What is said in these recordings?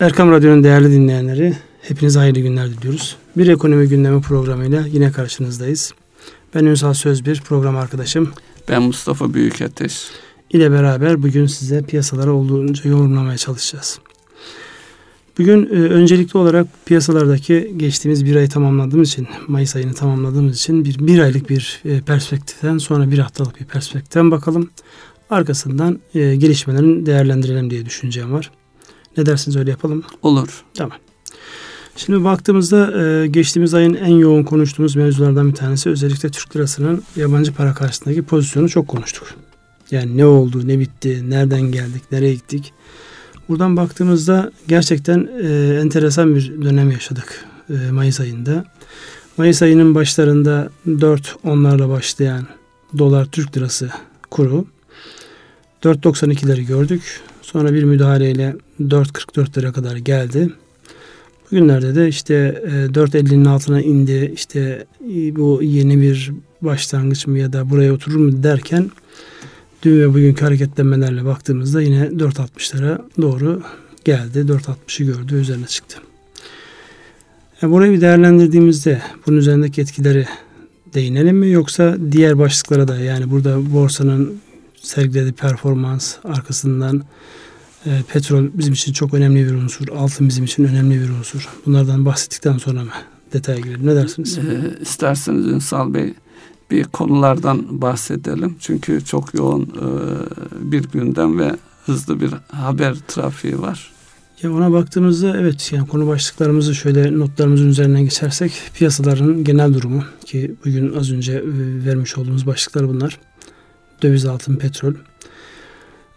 Erkam Radyo'nun değerli dinleyenleri, hepinize hayırlı günler diliyoruz. Bir ekonomi gündemi programıyla yine karşınızdayız. Ben Ünsal Sözbir, program arkadaşım. Ben Mustafa Büyükateş. ile beraber bugün size piyasaları olduğunca yorumlamaya çalışacağız. Bugün e, öncelikli olarak piyasalardaki geçtiğimiz bir ayı tamamladığımız için, Mayıs ayını tamamladığımız için bir, bir aylık bir e, perspektiften sonra bir haftalık bir perspektiften bakalım. Arkasından e, gelişmelerin değerlendirelim diye düşüneceğim var. Ne dersiniz öyle yapalım mı? Olur. Tamam. Şimdi baktığımızda e, geçtiğimiz ayın en yoğun konuştuğumuz mevzulardan bir tanesi özellikle Türk lirasının yabancı para karşısındaki pozisyonu çok konuştuk. Yani ne oldu, ne bitti, nereden geldik, nereye gittik. Buradan baktığımızda gerçekten e, enteresan bir dönem yaşadık e, Mayıs ayında. Mayıs ayının başlarında 4 onlarla başlayan dolar Türk lirası kuru 4.92'leri gördük. Sonra bir müdahaleyle 4.44'lere kadar geldi. Bugünlerde de işte 4.50'nin e, altına indi. İşte e, bu yeni bir başlangıç mı ya da buraya oturur mu derken dün ve bugünkü hareketlenmelerle baktığımızda yine 4.60'lara doğru geldi. 4.60'ı gördü, üzerine çıktı. Yani e, burayı bir değerlendirdiğimizde bunun üzerindeki etkileri değinelim mi yoksa diğer başlıklara da yani burada borsanın sergilediği performans arkasından petrol bizim için çok önemli bir unsur. Altın bizim için önemli bir unsur. Bunlardan bahsettikten sonra mı detaya girelim? Ne dersiniz? E, isterseniz Ünsal Bey bir konulardan bahsedelim. Çünkü çok yoğun e, bir gündem ve hızlı bir haber trafiği var. Ya ona baktığımızda evet yani konu başlıklarımızı şöyle notlarımızın üzerinden geçersek piyasaların genel durumu ki bugün az önce e, vermiş olduğumuz başlıklar bunlar. Döviz altın petrol.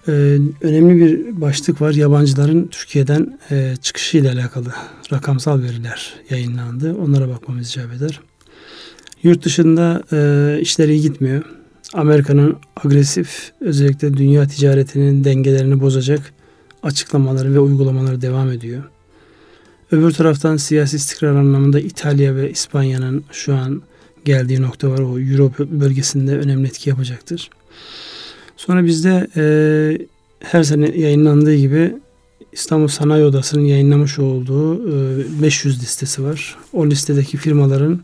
Ee, önemli bir başlık var. Yabancıların Türkiye'den e, çıkışı ile alakalı rakamsal veriler yayınlandı. Onlara bakmamız icap eder. Yurt dışında e, işler iyi gitmiyor. Amerika'nın agresif özellikle dünya ticaretinin dengelerini bozacak açıklamaları ve uygulamaları devam ediyor. Öbür taraftan siyasi istikrar anlamında İtalya ve İspanya'nın şu an geldiği nokta var. O Euro bölgesinde önemli etki yapacaktır. Sonra bizde e, her sene yayınlandığı gibi İstanbul Sanayi Odası'nın yayınlamış olduğu e, 500 listesi var. O listedeki firmaların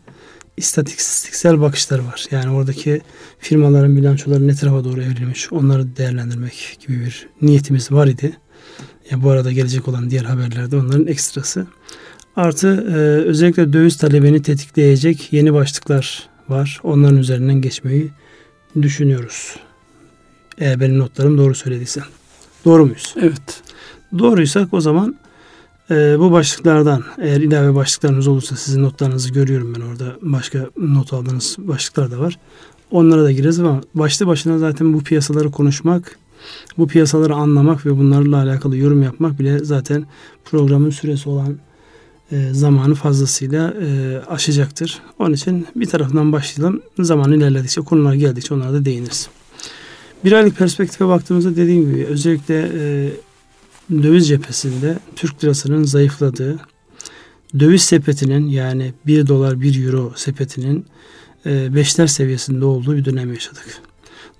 istatistiksel bakışları var. Yani oradaki firmaların bilançoları ne tarafa doğru evrilmiş onları değerlendirmek gibi bir niyetimiz var idi. Ya bu arada gelecek olan diğer haberlerde onların ekstrası. Artı e, özellikle döviz talebini tetikleyecek yeni başlıklar var. Onların üzerinden geçmeyi düşünüyoruz. Eğer benim notlarım doğru söylediyse. Doğru muyuz? Evet. Doğruysak o zaman e, bu başlıklardan eğer ilave başlıklarınız olursa sizin notlarınızı görüyorum ben orada. Başka not aldığınız başlıklar da var. Onlara da gireriz ama başlı başına zaten bu piyasaları konuşmak, bu piyasaları anlamak ve bunlarla alakalı yorum yapmak bile zaten programın süresi olan e, zamanı fazlasıyla e, aşacaktır. Onun için bir taraftan başlayalım. Zaman ilerledikçe konular geldikçe onlara da değiniriz. Bir aylık perspektife baktığımızda dediğim gibi özellikle e, döviz cephesinde Türk lirasının zayıfladığı, döviz sepetinin yani 1 dolar 1 euro sepetinin e, beşler seviyesinde olduğu bir dönem yaşadık.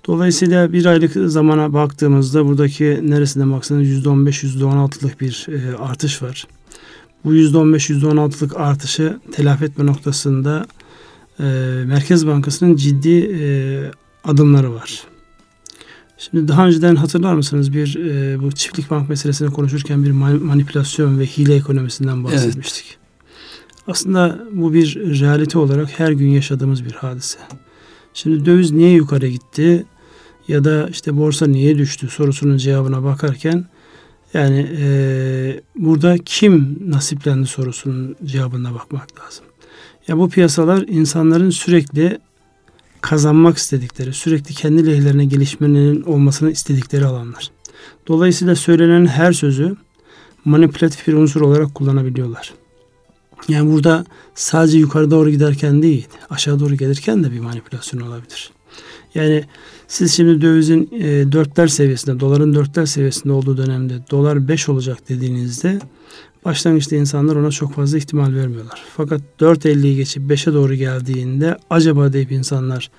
Dolayısıyla bir aylık zamana baktığımızda buradaki neresinden baksanız %15-%16'lık bir e, artış var. Bu %15-%16'lık artışı telafi etme noktasında e, Merkez Bankası'nın ciddi e, adımları var. Şimdi daha önceden hatırlar mısınız bir e, bu çiftlik bank meselesini konuşurken bir manipülasyon ve hile ekonomisinden bahsetmiştik. Evet. Aslında bu bir realite olarak her gün yaşadığımız bir hadise. Şimdi döviz niye yukarı gitti ya da işte borsa niye düştü sorusunun cevabına bakarken yani e, burada kim nasiplendi sorusunun cevabına bakmak lazım. Ya bu piyasalar insanların sürekli kazanmak istedikleri, sürekli kendi lehlerine gelişmenin olmasını istedikleri alanlar. Dolayısıyla söylenen her sözü manipülatif bir unsur olarak kullanabiliyorlar. Yani burada sadece yukarı doğru giderken değil, aşağı doğru gelirken de bir manipülasyon olabilir. Yani siz şimdi dövizin e, dörtler seviyesinde, doların dörtler seviyesinde olduğu dönemde dolar beş olacak dediğinizde başlangıçta insanlar ona çok fazla ihtimal vermiyorlar. Fakat 4.50'yi geçip 5'e doğru geldiğinde acaba deyip insanlar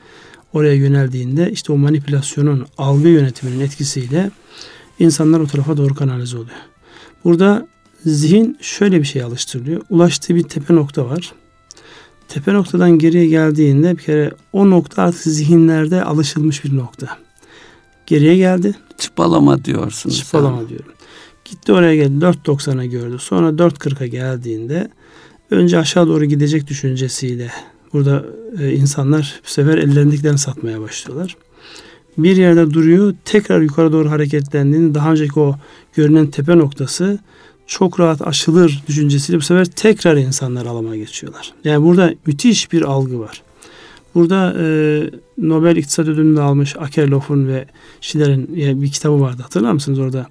oraya yöneldiğinde işte o manipülasyonun algı yönetiminin etkisiyle insanlar o tarafa doğru kanalize oluyor. Burada zihin şöyle bir şey alıştırılıyor. Ulaştığı bir tepe nokta var. Tepe noktadan geriye geldiğinde bir kere o nokta artık zihinlerde alışılmış bir nokta. Geriye geldi. Çıpalama diyorsunuz. Çıpalama yani. diyorum. Gitti oraya geldi 4.90'a gördü. Sonra 4.40'a geldiğinde önce aşağı doğru gidecek düşüncesiyle burada e, insanlar bu sefer ellerindekilerini satmaya başlıyorlar. Bir yerde duruyor tekrar yukarı doğru hareketlendiğinde daha önceki o görünen tepe noktası çok rahat aşılır düşüncesiyle bu sefer tekrar insanlar alama geçiyorlar. Yani burada müthiş bir algı var. Burada e, Nobel İktisat Ödülünü almış Akerlof'un ve Schiller'in bir kitabı vardı hatırlar mısınız orada?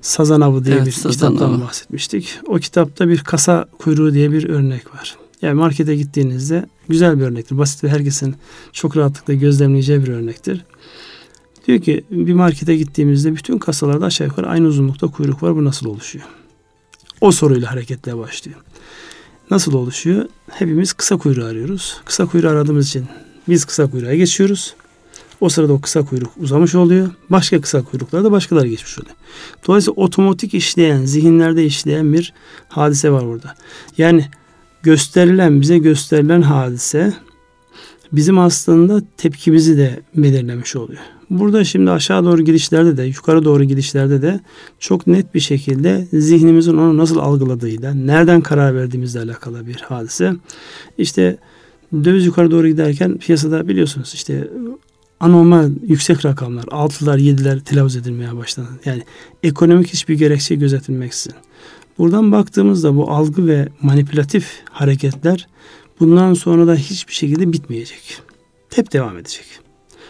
Sazan Avı diye evet, bir kitaptan avı. bahsetmiştik. O kitapta bir kasa kuyruğu diye bir örnek var. Yani markete gittiğinizde güzel bir örnektir. Basit ve herkesin çok rahatlıkla gözlemleyeceği bir örnektir. Diyor ki bir markete gittiğimizde bütün kasalarda aşağı yukarı aynı uzunlukta kuyruk var. Bu nasıl oluşuyor? O soruyla hareketle başlıyor. Nasıl oluşuyor? Hepimiz kısa kuyruğu arıyoruz. Kısa kuyruğu aradığımız için biz kısa kuyruğa geçiyoruz. O sırada o kısa kuyruk uzamış oluyor. Başka kısa kuyruklara da başkaları geçmiş oluyor. Dolayısıyla otomatik işleyen, zihinlerde işleyen bir hadise var burada. Yani gösterilen, bize gösterilen hadise bizim aslında tepkimizi de belirlemiş oluyor. Burada şimdi aşağı doğru gidişlerde de yukarı doğru gidişlerde de çok net bir şekilde zihnimizin onu nasıl algıladığıyla, nereden karar verdiğimizle alakalı bir hadise. İşte döviz yukarı doğru giderken piyasada biliyorsunuz işte anormal yüksek rakamlar, altılar, yediler telaffuz edilmeye başladı. Yani ekonomik hiçbir gerekçe gözetilmeksizin. Buradan baktığımızda bu algı ve manipülatif hareketler bundan sonra da hiçbir şekilde bitmeyecek. Hep devam edecek.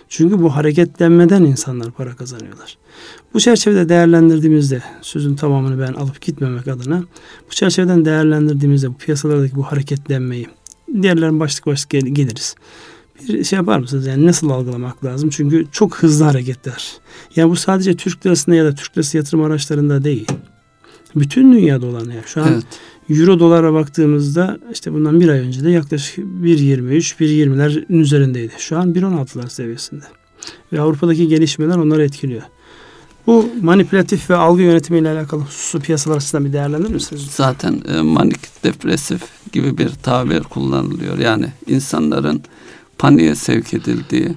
Çünkü bu hareketlenmeden insanlar para kazanıyorlar. Bu çerçevede değerlendirdiğimizde sözün tamamını ben alıp gitmemek adına bu çerçeveden değerlendirdiğimizde bu piyasalardaki bu hareketlenmeyi diğerlerin başlık başlık geliriz. Bir şey yapar mısınız? Yani nasıl algılamak lazım? Çünkü çok hızlı hareketler. Yani bu sadece Türk lirasında ya da Türk lirası yatırım araçlarında değil. Bütün dünyada olan ya. Şu an evet. Euro dolara baktığımızda işte bundan bir ay önce de yaklaşık 1.23, 1.20'lerin üzerindeydi. Şu an 1.16'lar seviyesinde. Ve Avrupa'daki gelişmeler onları etkiliyor. Bu manipülatif ve algı yönetimiyle alakalı hususu piyasalar açısından bir değerlendirir misiniz? Zaten e, manik depresif gibi bir tabir kullanılıyor. Yani insanların paniğe sevk edildiği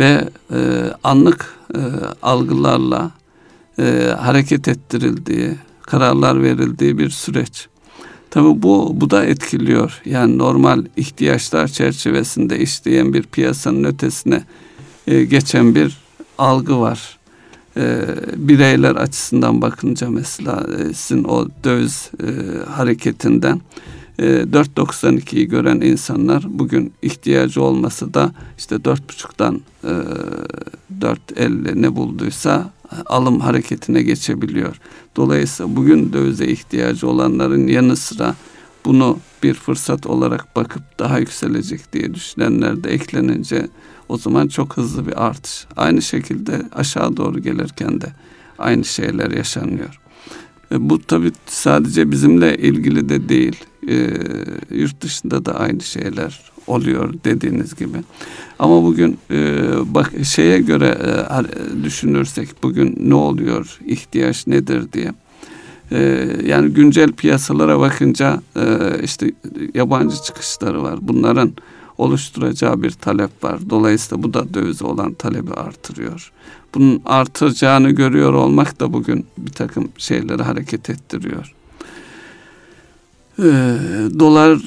ve e, anlık e, algılarla e, hareket ettirildiği, kararlar verildiği bir süreç. Tabi bu, bu da etkiliyor. Yani normal ihtiyaçlar çerçevesinde işleyen bir piyasanın ötesine e, geçen bir algı var. E, bireyler açısından bakınca mesela e, sizin o döviz e, hareketinden 4.92'yi gören insanlar bugün ihtiyacı olması da işte 4.5'dan e, 4.50 ne bulduysa alım hareketine geçebiliyor. Dolayısıyla bugün dövize ihtiyacı olanların yanı sıra bunu bir fırsat olarak bakıp daha yükselecek diye düşünenler de eklenince o zaman çok hızlı bir artış. Aynı şekilde aşağı doğru gelirken de aynı şeyler yaşanıyor. E, bu tabi sadece bizimle ilgili de değil. E, yurt dışında da aynı şeyler oluyor dediğiniz gibi. Ama bugün e, bak şeye göre e, düşünürsek bugün ne oluyor, ihtiyaç nedir diye. E, yani güncel piyasalara bakınca e, işte yabancı çıkışları var. Bunların oluşturacağı bir talep var. Dolayısıyla bu da dövize olan talebi artırıyor. Bunun artıracağını görüyor olmak da bugün bir takım şeyleri hareket ettiriyor. Ee, dolar,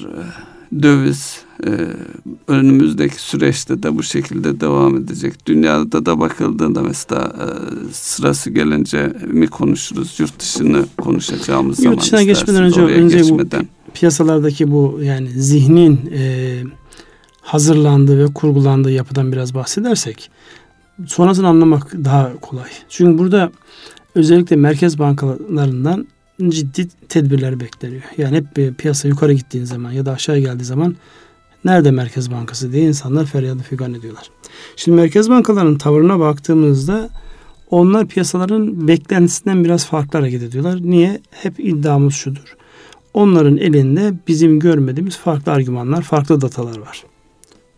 döviz e, önümüzdeki süreçte de bu şekilde devam edecek. Dünyada da bakıldığında mesela e, sırası gelince mi konuşuruz? Yurt dışını konuşacağımız Yurt zaman. Yurt dışına geçmeden önce, önce geçmeden. bu piyasalardaki bu yani zihnin e, hazırlandığı ve kurgulandığı yapıdan biraz bahsedersek sonrasını anlamak daha kolay. Çünkü burada özellikle merkez bankalarından ciddi tedbirler bekleniyor. Yani hep piyasa yukarı gittiğin zaman ya da aşağı geldiği zaman nerede Merkez Bankası diye insanlar feryadı figan ediyorlar. Şimdi merkez bankalarının tavırına baktığımızda onlar piyasaların beklentisinden biraz farklı hareket ediyorlar. Niye? Hep iddiamız şudur. Onların elinde bizim görmediğimiz farklı argümanlar, farklı datalar var.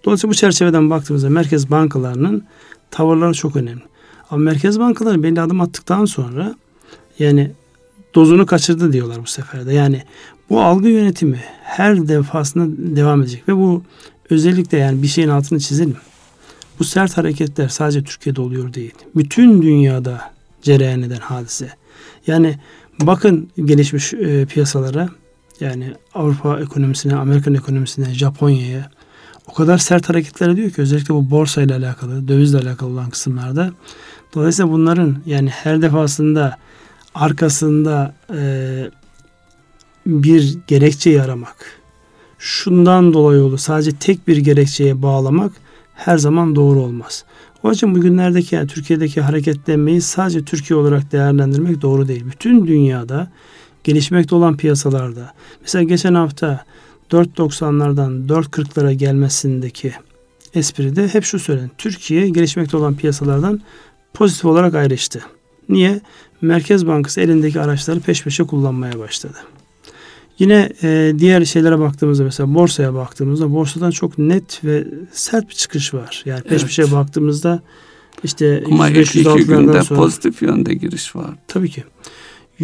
Dolayısıyla bu çerçeveden baktığımızda merkez bankalarının tavırları çok önemli. Ama merkez bankaları belli adım attıktan sonra yani dozunu kaçırdı diyorlar bu sefer de. Yani bu algı yönetimi her defasında devam edecek ve bu özellikle yani bir şeyin altını çizelim. Bu sert hareketler sadece Türkiye'de oluyor değil. Bütün dünyada cereyan eden hadise. Yani bakın gelişmiş e, piyasalara yani Avrupa ekonomisine, Amerikan ekonomisine, Japonya'ya o kadar sert hareketler ediyor ki özellikle bu borsayla alakalı, dövizle alakalı olan kısımlarda. Dolayısıyla bunların yani her defasında arkasında e, bir gerekçeyi aramak, şundan dolayı olur sadece tek bir gerekçeye bağlamak her zaman doğru olmaz. Onun için bugünlerdeki yani Türkiye'deki hareketlenmeyi sadece Türkiye olarak değerlendirmek doğru değil. Bütün dünyada gelişmekte olan piyasalarda mesela geçen hafta 4.90'lardan 4.40'lara gelmesindeki espri de hep şu söylen. Türkiye gelişmekte olan piyasalardan pozitif olarak ayrıştı. Niye? Merkez Bankası elindeki araçları peş peşe kullanmaya başladı. Yine e, diğer şeylere baktığımızda mesela borsaya baktığımızda borsadan çok net ve sert bir çıkış var. Yani peş evet. peşe baktığımızda işte Ama ilk iki günde sonra, pozitif yönde giriş var. Tabii ki.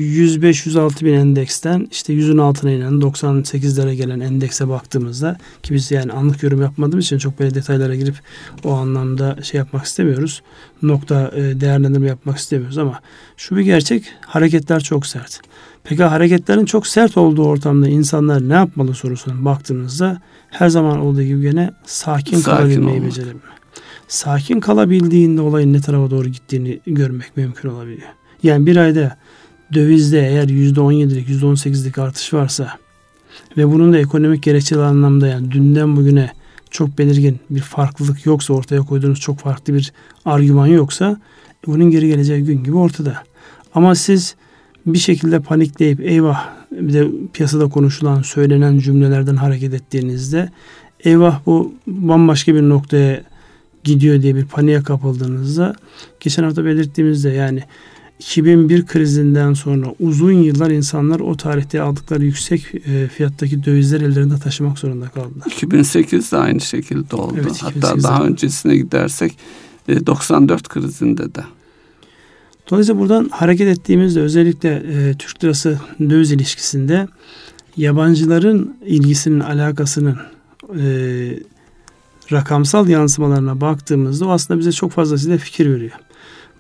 105-106 bin endeksten işte 100'ün altına inen 98'lere gelen endekse baktığımızda ki biz yani anlık yorum yapmadığımız için çok böyle detaylara girip o anlamda şey yapmak istemiyoruz. Nokta e, değerlendirme yapmak istemiyoruz ama şu bir gerçek hareketler çok sert. Peki hareketlerin çok sert olduğu ortamda insanlar ne yapmalı sorusuna baktığımızda her zaman olduğu gibi gene sakin, sakin kalabilmeyi becerelim. Sakin kalabildiğinde olayın ne tarafa doğru gittiğini görmek mümkün olabiliyor. Yani bir ayda dövizde eğer %17'lik %18'lik artış varsa ve bunun da ekonomik gerekçeli anlamda yani dünden bugüne çok belirgin bir farklılık yoksa ortaya koyduğunuz çok farklı bir argüman yoksa bunun geri geleceği gün gibi ortada. Ama siz bir şekilde panikleyip eyvah bir de piyasada konuşulan söylenen cümlelerden hareket ettiğinizde eyvah bu bambaşka bir noktaya gidiyor diye bir paniğe kapıldığınızda geçen hafta belirttiğimizde yani 2001 krizinden sonra uzun yıllar insanlar o tarihte aldıkları yüksek e, fiyattaki dövizler ellerinde taşımak zorunda kaldılar. 2008 de aynı şekilde oldu. Evet, Hatta daha öncesine gidersek 94 e, krizinde de. Dolayısıyla buradan hareket ettiğimizde özellikle e, Türk lirası döviz ilişkisinde yabancıların ilgisinin alakasının e, rakamsal yansımalarına baktığımızda o aslında bize çok fazlasıyla fikir veriyor.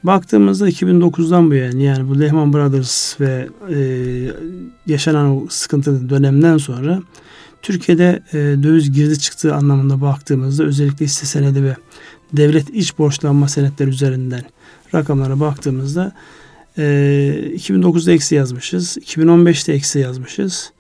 Baktığımızda 2009'dan bu yani yani bu Lehman Brothers ve e, yaşanan o sıkıntılı dönemden sonra Türkiye'de e, döviz girdi çıktığı anlamında baktığımızda özellikle hisse senedi ve devlet iç borçlanma senetleri üzerinden rakamlara baktığımızda e, 2009'da eksi yazmışız. 2015'te eksi yazmışız.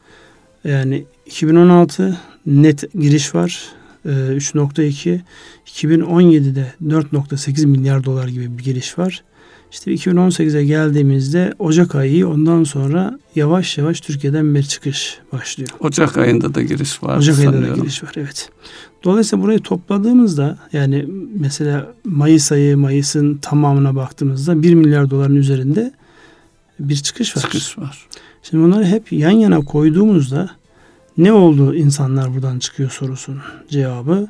Yani 2016 net giriş var. 3.2 ee, 2017'de 4.8 milyar dolar gibi bir giriş var. İşte 2018'e geldiğimizde Ocak ayı ondan sonra yavaş yavaş Türkiye'den bir çıkış başlıyor. Ocak ayında da giriş var Ocak sanıyorum. ayında da giriş var evet. Dolayısıyla burayı topladığımızda yani mesela Mayıs ayı Mayıs'ın tamamına baktığımızda 1 milyar doların üzerinde bir çıkış var. Çıkış var. Şimdi bunları hep yan yana koyduğumuzda ne oldu insanlar buradan çıkıyor sorusunun cevabı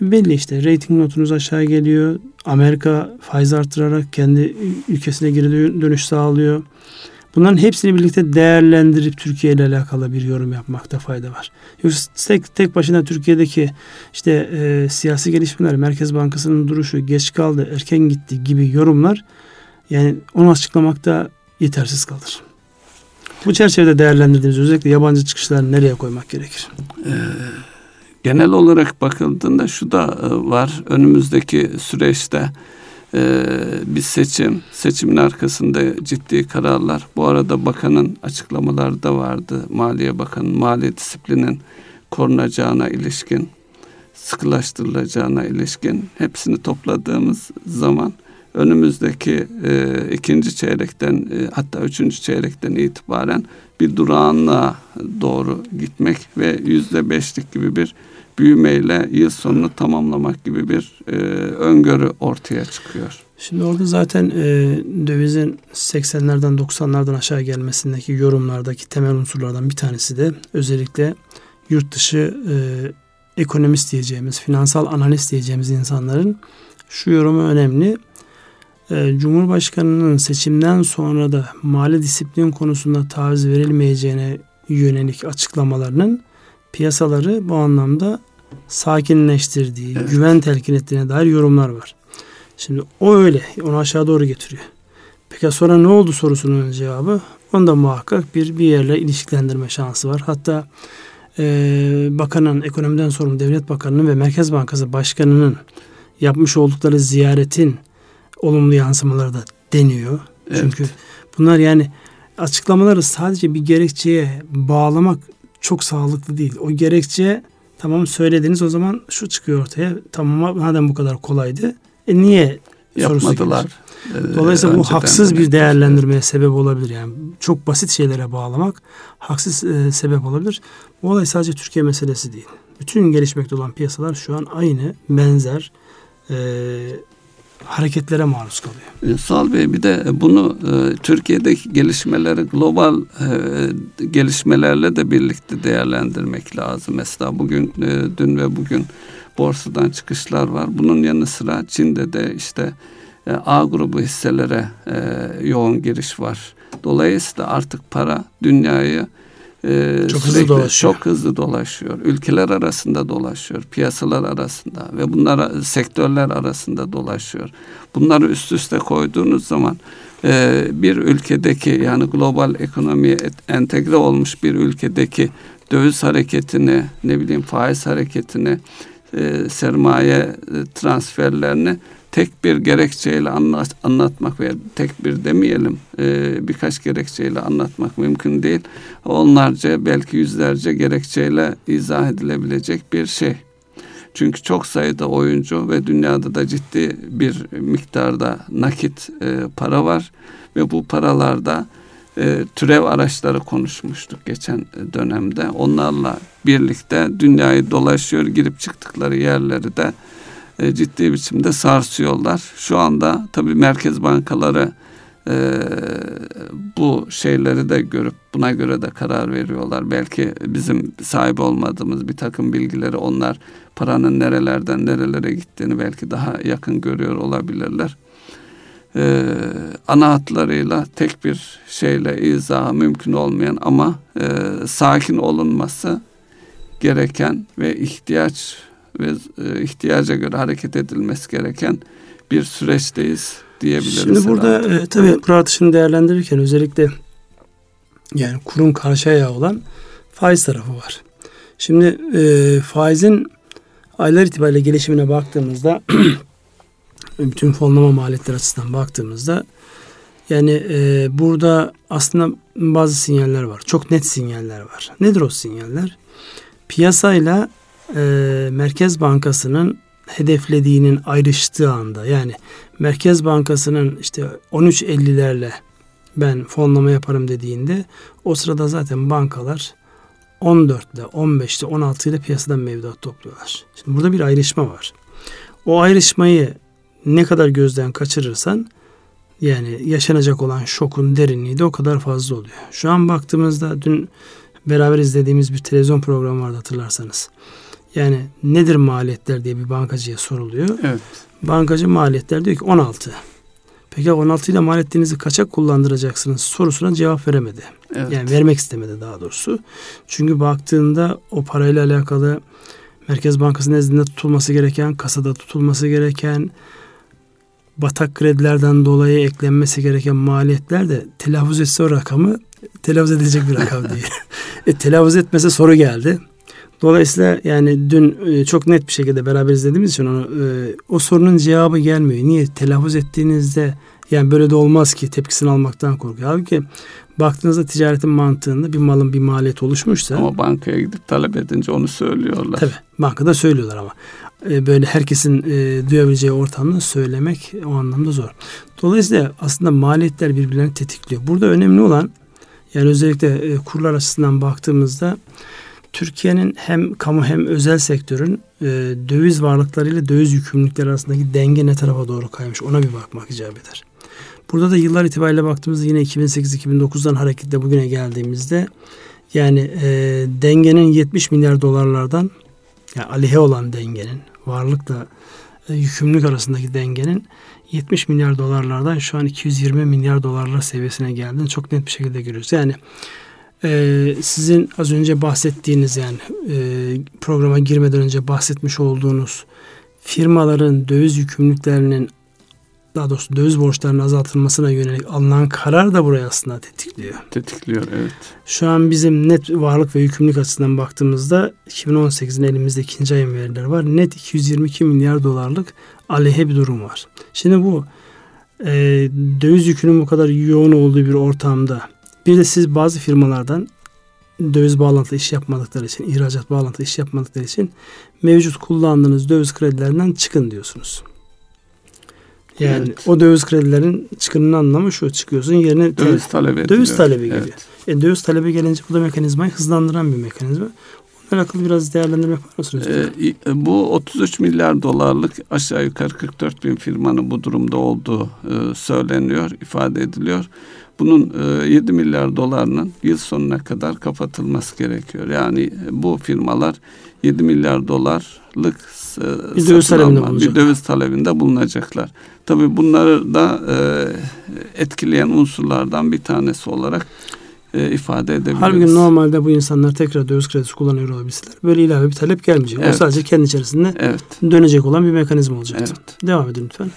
belli işte. Rating notunuz aşağı geliyor. Amerika faiz artırarak kendi ülkesine geri dönüş sağlıyor. Bunların hepsini birlikte değerlendirip Türkiye ile alakalı bir yorum yapmakta fayda var. Yoksa tek, tek başına Türkiye'deki işte e, siyasi gelişmeler, Merkez Bankası'nın duruşu geç kaldı, erken gitti gibi yorumlar yani onu açıklamakta yetersiz kalır. Bu çerçevede değerlendirdiğimiz özellikle yabancı çıkışları nereye koymak gerekir? Ee, genel olarak bakıldığında şu da e, var. Önümüzdeki süreçte e, bir seçim, seçimin arkasında ciddi kararlar. Bu arada bakanın açıklamaları da vardı. Maliye Bakanı mali disiplinin korunacağına ilişkin, sıkılaştırılacağına ilişkin hepsini topladığımız zaman önümüzdeki e, ikinci çeyrekten e, hatta üçüncü çeyrekten itibaren bir durağanlığa doğru gitmek ve yüzde beşlik gibi bir büyümeyle yıl sonunu tamamlamak gibi bir e, öngörü ortaya çıkıyor. Şimdi orada zaten e, dövizin 80'lerden 90'lardan aşağı gelmesindeki yorumlardaki temel unsurlardan bir tanesi de özellikle yurt dışı e, ekonomist diyeceğimiz, finansal analist diyeceğimiz insanların şu yorumu önemli Cumhurbaşkanı'nın seçimden sonra da mali disiplin konusunda taviz verilmeyeceğine yönelik açıklamalarının piyasaları bu anlamda sakinleştirdiği, evet. güven telkin ettiğine dair yorumlar var. Şimdi o öyle. Onu aşağı doğru getiriyor. Peki sonra ne oldu sorusunun cevabı? Onda muhakkak bir bir yerle ilişkilendirme şansı var. Hatta e, bakanın, ekonomiden sorumlu devlet bakanının ve Merkez Bankası başkanının yapmış oldukları ziyaretin olumlu yansımaları da deniyor. Evet. Çünkü bunlar yani açıklamaları sadece bir gerekçeye bağlamak çok sağlıklı değil. O gerekçe tamam söylediniz o zaman şu çıkıyor ortaya. Tamam madem bu kadar kolaydı. E niye yapmadılar? Ee, Dolayısıyla bu haksız bir değerlendirmeye sebep olabilir. Yani çok basit şeylere bağlamak haksız e, sebep olabilir. Bu olay sadece Türkiye meselesi değil. Bütün gelişmekte olan piyasalar şu an aynı, benzer e, hareketlere maruz kalıyor. Ünsal Bey bir de bunu e, Türkiye'deki gelişmeleri global e, gelişmelerle de birlikte değerlendirmek lazım. Mesela bugün e, dün ve bugün borsadan çıkışlar var. Bunun yanı sıra Çin'de de işte e, A grubu hisselere e, yoğun giriş var. Dolayısıyla artık para dünyayı e, çok hızlı dolaşıyor. Çok hızlı dolaşıyor. Ülkeler arasında dolaşıyor, piyasalar arasında ve bunlar sektörler arasında dolaşıyor. Bunları üst üste koyduğunuz zaman e, bir ülkedeki yani global ekonomiye entegre olmuş bir ülkedeki döviz hareketini, ne bileyim faiz hareketini, e, sermaye e, transferlerini tek bir gerekçeyle anlat, anlatmak veya tek bir demeyelim e, birkaç gerekçeyle anlatmak mümkün değil. Onlarca belki yüzlerce gerekçeyle izah edilebilecek bir şey. Çünkü çok sayıda oyuncu ve dünyada da ciddi bir miktarda nakit e, para var ve bu paralarda e, türev araçları konuşmuştuk geçen dönemde. Onlarla birlikte dünyayı dolaşıyor, girip çıktıkları yerleri de e, ciddi biçimde sarsıyorlar. Şu anda tabii merkez bankaları e, bu şeyleri de görüp buna göre de karar veriyorlar. Belki bizim sahip olmadığımız bir takım bilgileri onlar paranın nerelerden nerelere gittiğini belki daha yakın görüyor olabilirler. Ee, ana hatlarıyla tek bir şeyle izahı mümkün olmayan ama e, sakin olunması gereken ve ihtiyaç ve e, ihtiyaca göre hareket edilmesi gereken bir süreçteyiz diyebiliriz. Şimdi burada e, tabii kur artışını değerlendirirken özellikle yani kurun karşı ayağı olan faiz tarafı var. Şimdi e, faizin aylar itibariyle gelişimine baktığımızda bütün fonlama maliyetleri açısından baktığımızda yani e, burada aslında bazı sinyaller var. Çok net sinyaller var. Nedir o sinyaller? Piyasayla e, Merkez Bankası'nın hedeflediğinin ayrıştığı anda yani Merkez Bankası'nın işte 13.50'lerle ben fonlama yaparım dediğinde o sırada zaten bankalar 14 ile 15 ile 16 ile piyasadan mevduat topluyorlar. Şimdi burada bir ayrışma var. O ayrışmayı ne kadar gözden kaçırırsan yani yaşanacak olan şokun derinliği de o kadar fazla oluyor. Şu an baktığımızda dün beraber izlediğimiz bir televizyon programı vardı hatırlarsanız. Yani nedir maliyetler diye bir bankacıya soruluyor. Evet. Bankacı maliyetler diyor ki 16. Peki 16 ile maliyetinizi kaçak kullandıracaksınız sorusuna cevap veremedi. Evet. Yani vermek istemedi daha doğrusu. Çünkü baktığında o parayla alakalı Merkez Bankası nezdinde tutulması gereken, kasada tutulması gereken, batak kredilerden dolayı eklenmesi gereken maliyetler de telaffuz etse o rakamı telaffuz edecek bir rakam değil. e, telaffuz etmese soru geldi. Dolayısıyla yani dün e, çok net bir şekilde beraber izlediğimiz için onu, e, o sorunun cevabı gelmiyor. Niye? Telaffuz ettiğinizde yani böyle de olmaz ki tepkisini almaktan korkuyor. Halbuki baktığınızda ticaretin mantığında bir malın bir maliyeti oluşmuşsa. Ama bankaya gidip talep edince onu söylüyorlar. Tabii bankada söylüyorlar ama. E, böyle herkesin duyabileceği ortamda söylemek o anlamda zor. Dolayısıyla aslında maliyetler birbirlerini tetikliyor. Burada önemli olan yani özellikle kurlar açısından baktığımızda Türkiye'nin hem kamu hem özel sektörün e, döviz varlıklarıyla döviz yükümlülükleri arasındaki denge ne tarafa doğru kaymış ona bir bakmak icap eder. Burada da yıllar itibariyle baktığımızda yine 2008-2009'dan hareketle bugüne geldiğimizde yani e, dengenin 70 milyar dolarlardan yani aleyhe olan dengenin varlıkla e, yükümlülük arasındaki dengenin 70 milyar dolarlardan şu an 220 milyar dolarlar seviyesine geldiğini çok net bir şekilde görüyoruz. Yani e, sizin az önce bahsettiğiniz yani e, programa girmeden önce bahsetmiş olduğunuz firmaların döviz yükümlülüklerinin daha doğrusu döviz borçlarının azaltılmasına yönelik alınan karar da burayı aslında tetikliyor. Tetikliyor evet. Şu an bizim net varlık ve yükümlülük açısından baktığımızda 2018'in elimizde ikinci ayın verileri var. Net 222 milyar dolarlık aleyhe bir durum var. Şimdi bu e, döviz yükünün bu kadar yoğun olduğu bir ortamda bir de siz bazı firmalardan döviz bağlantılı iş yapmadıkları için, ihracat bağlantılı iş yapmadıkları için mevcut kullandığınız döviz kredilerinden çıkın diyorsunuz. Yani evet. o döviz kredilerin çıkının anlamı şu çıkıyorsun yerine döviz talebi ediliyor. Döviz talebi geliyor. Evet. E, döviz talebi gelince bu da mekanizmayı hızlandıran bir mekanizma. Alakalı biraz değerlendirme yapar mısınız? Ee, bu 33 milyar dolarlık aşağı yukarı 44 bin firmanın bu durumda olduğu e, söyleniyor, ifade ediliyor. Bunun e, 7 milyar dolarının yıl sonuna kadar kapatılması gerekiyor. Yani e, bu firmalar 7 milyar dolarlık e, bir döviz talebinde bir döviz talebinde bulunacaklar. Tabii bunları da e, etkileyen unsurlardan bir tanesi olarak e, ifade edebiliriz. Halbuki normalde bu insanlar tekrar döviz kredisi kullanıyor olabilseler böyle ilave bir talep gelmeyecek. Evet. O sadece kendi içerisinde evet. dönecek olan bir mekanizma olacaktı. Evet. Devam edin lütfen.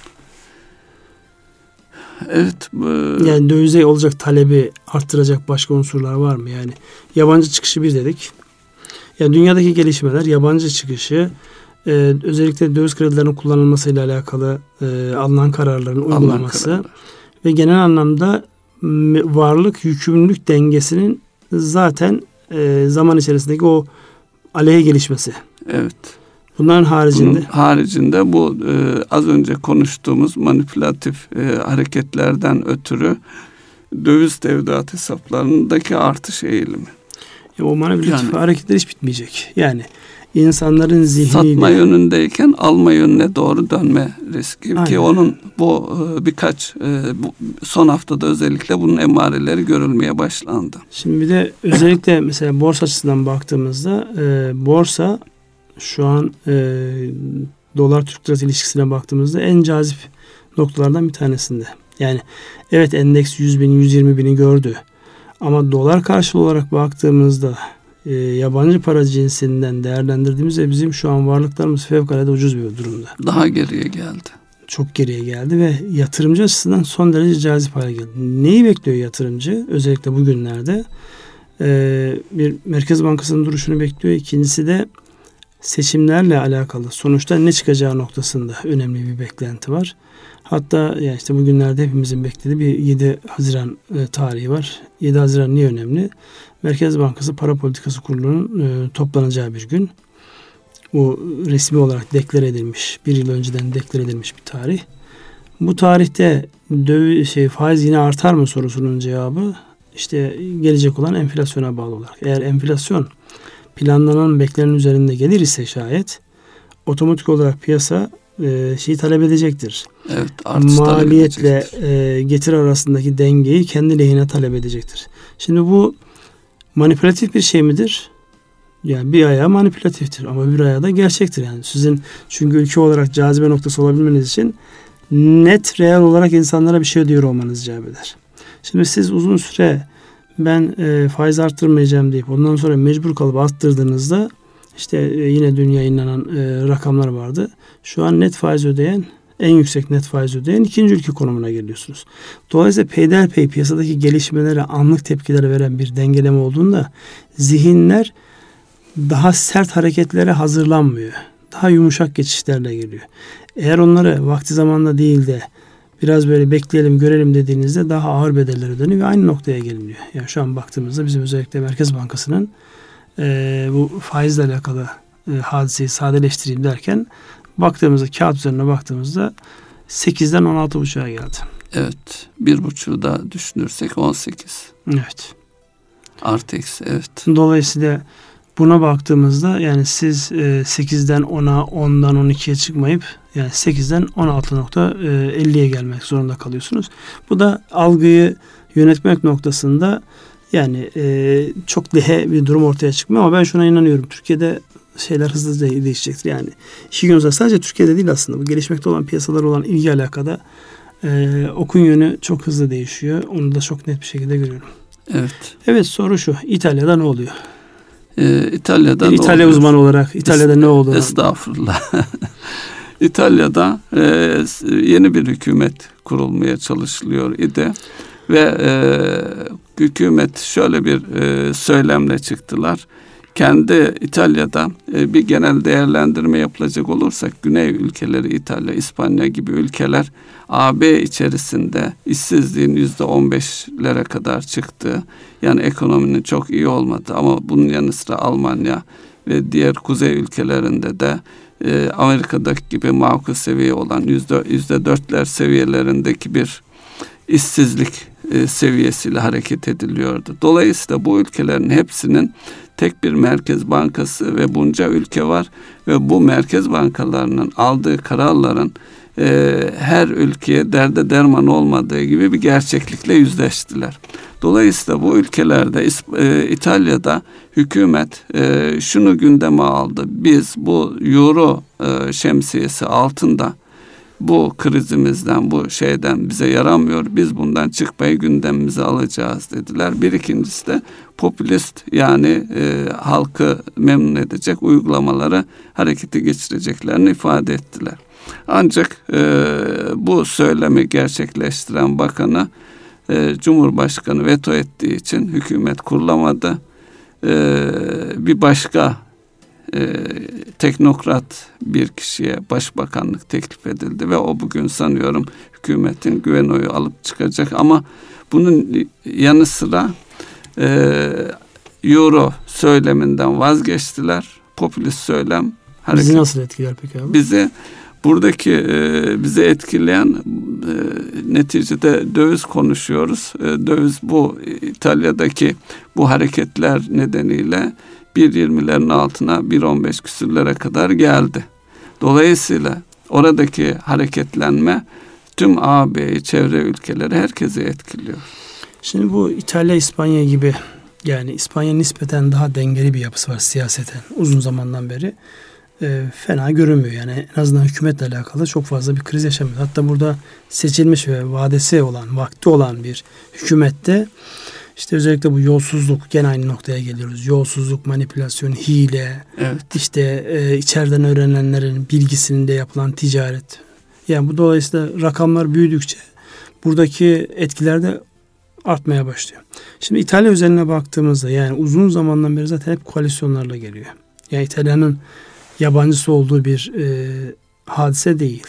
Evet. Bu... Yani dövize olacak talebi arttıracak başka unsurlar var mı? Yani yabancı çıkışı bir dedik. Yani dünyadaki gelişmeler yabancı çıkışı e, özellikle döviz kredilerinin kullanılmasıyla alakalı e, alınan kararların uygulaması kararlar. ve genel anlamda varlık yükümlülük dengesinin zaten e, zaman içerisindeki o aleyhe gelişmesi. Evet. Bunların haricinde Bunun haricinde bu e, az önce konuştuğumuz manipülatif e, hareketlerden ötürü döviz tevdiat hesaplarındaki artış eğilimi. Ya o manipülatif yani, hareketler hiç bitmeyecek. Yani insanların zihniyle... Satma yönündeyken alma yönüne doğru dönme riski. Aynen. Ki onun bu e, birkaç e, bu son haftada özellikle bunun emareleri görülmeye başlandı. Şimdi bir de özellikle mesela borsa açısından baktığımızda e, borsa şu an e, dolar Türk lirası ilişkisine baktığımızda en cazip noktalardan bir tanesinde. Yani evet endeks 100 bin 120 bini gördü. Ama dolar karşılığı olarak baktığımızda e, yabancı para cinsinden değerlendirdiğimizde bizim şu an varlıklarımız fevkalade ucuz bir durumda. Daha geriye geldi. Çok geriye geldi ve yatırımcı açısından son derece cazip hale geldi. Neyi bekliyor yatırımcı? Özellikle bugünlerde e, bir Merkez Bankası'nın duruşunu bekliyor. İkincisi de seçimlerle alakalı sonuçta ne çıkacağı noktasında önemli bir beklenti var. Hatta yani işte bugünlerde hepimizin beklediği bir 7 Haziran e, tarihi var. 7 Haziran niye önemli? Merkez Bankası Para Politikası Kurulu'nun e, toplanacağı bir gün. Bu resmi olarak deklar edilmiş, bir yıl önceden deklar edilmiş bir tarih. Bu tarihte döviz şey faiz yine artar mı sorusunun cevabı işte gelecek olan enflasyona bağlı olarak. Eğer enflasyon planlanan beklenen üzerinde gelir ise şayet otomatik olarak piyasa e, şeyi talep edecektir. Evet, Maliyetle e, getir arasındaki dengeyi kendi lehine talep edecektir. Şimdi bu manipülatif bir şey midir? Yani bir ayağı manipülatiftir ama bir ayağı da gerçektir yani. Sizin çünkü ülke olarak cazibe noktası olabilmeniz için net real olarak insanlara bir şey diyor olmanız icap eder. Şimdi siz uzun süre ben e, faiz arttırmayacağım deyip ondan sonra mecbur kalıp arttırdığınızda işte e, yine dün yayınlanan e, rakamlar vardı. Şu an net faiz ödeyen en yüksek net faiz ödeyen ikinci ülke konumuna geliyorsunuz. Dolayısıyla peyderpey piyasadaki gelişmelere anlık tepkiler veren bir dengeleme olduğunda zihinler daha sert hareketlere hazırlanmıyor. Daha yumuşak geçişlerle geliyor. Eğer onları vakti zamanında değil de biraz böyle bekleyelim görelim dediğinizde daha ağır bedeller ödeniyor ve aynı noktaya geliniyor. Yani şu an baktığımızda bizim özellikle Merkez Bankası'nın e, bu faizle alakalı e, hadiseyi sadeleştireyim derken baktığımızda kağıt üzerine baktığımızda 8'den 16.5'a geldi. Evet. Bir buçuğu da düşünürsek 18. Evet. Artı eksi evet. Dolayısıyla buna baktığımızda yani siz e, 8'den 10'a 10'dan 12'ye çıkmayıp yani 8'den 16.50'ye gelmek zorunda kalıyorsunuz. Bu da algıyı yönetmek noktasında yani e, çok lehe bir durum ortaya çıkmıyor ama ben şuna inanıyorum. Türkiye'de şeyler hızlı değişecektir. Yani iki gün sonra sadece Türkiye'de değil aslında bu gelişmekte olan piyasalar olan ilgi alakada e, okun yönü çok hızlı değişiyor. Onu da çok net bir şekilde görüyorum. Evet. Evet soru şu. İtalya'da ne oluyor? Ee, İtalya'da bir İtalya oluyor? uzmanı olarak İtalya'da ne oldu? Estağfurullah. İtalya'da e, yeni bir hükümet kurulmaya çalışılıyor idi ve e, hükümet şöyle bir e, söylemle çıktılar. Kendi İtalya'da e, bir genel değerlendirme yapılacak olursak Güney ülkeleri İtalya, İspanya gibi ülkeler AB içerisinde işsizliğin yüzde on beşlere kadar çıktı. Yani ekonominin çok iyi olmadı ama bunun yanı sıra Almanya ve diğer kuzey ülkelerinde de e, Amerika'daki gibi makul seviye olan yüzde yüzde dörtler seviyelerindeki bir işsizlik e, seviyesiyle hareket ediliyordu. Dolayısıyla bu ülkelerin hepsinin tek bir merkez bankası ve bunca ülke var ve bu merkez bankalarının aldığı kararların e, her ülkeye derde derman olmadığı gibi bir gerçeklikle yüzleştiler. Dolayısıyla bu ülkelerde e, İtalya'da hükümet e, şunu gündeme aldı. Biz bu euro e, şemsiyesi altında bu krizimizden, bu şeyden bize yaramıyor. Biz bundan çıkmayı gündemimize alacağız dediler. Bir ikincisi de popülist yani e, halkı memnun edecek uygulamaları harekete geçireceklerini ifade ettiler. Ancak e, bu söylemi gerçekleştiren bakanı e, Cumhurbaşkanı veto ettiği için hükümet kurulamadı. E, bir başka e, teknokrat bir kişiye başbakanlık teklif edildi ve o bugün sanıyorum hükümetin güven oyu alıp çıkacak ama bunun yanı sıra e, Euro söyleminden vazgeçtiler. Popülist söylem. Hareket. Bizi nasıl etkiler peki abi? Bizi buradaki e, bizi etkileyen e, neticede döviz konuşuyoruz. E, döviz bu İtalya'daki bu hareketler nedeniyle 1.20'lerin altına 1.15 küsürlere kadar geldi. Dolayısıyla oradaki hareketlenme tüm AB'yi, çevre ülkeleri herkese etkiliyor. Şimdi bu İtalya, İspanya gibi yani İspanya nispeten daha dengeli bir yapısı var siyaseten uzun zamandan beri. E, fena görünmüyor. Yani en azından hükümetle alakalı çok fazla bir kriz yaşamıyor. Hatta burada seçilmiş ve vadesi olan, vakti olan bir hükümette işte özellikle bu yolsuzluk gene aynı noktaya geliyoruz. Yolsuzluk, manipülasyon, hile, evet. işte e, içeriden öğrenenlerin bilgisinde yapılan ticaret. Yani bu dolayısıyla rakamlar büyüdükçe buradaki etkiler de artmaya başlıyor. Şimdi İtalya üzerine baktığımızda yani uzun zamandan beri zaten hep koalisyonlarla geliyor. Yani İtalya'nın yabancısı olduğu bir e, hadise değil.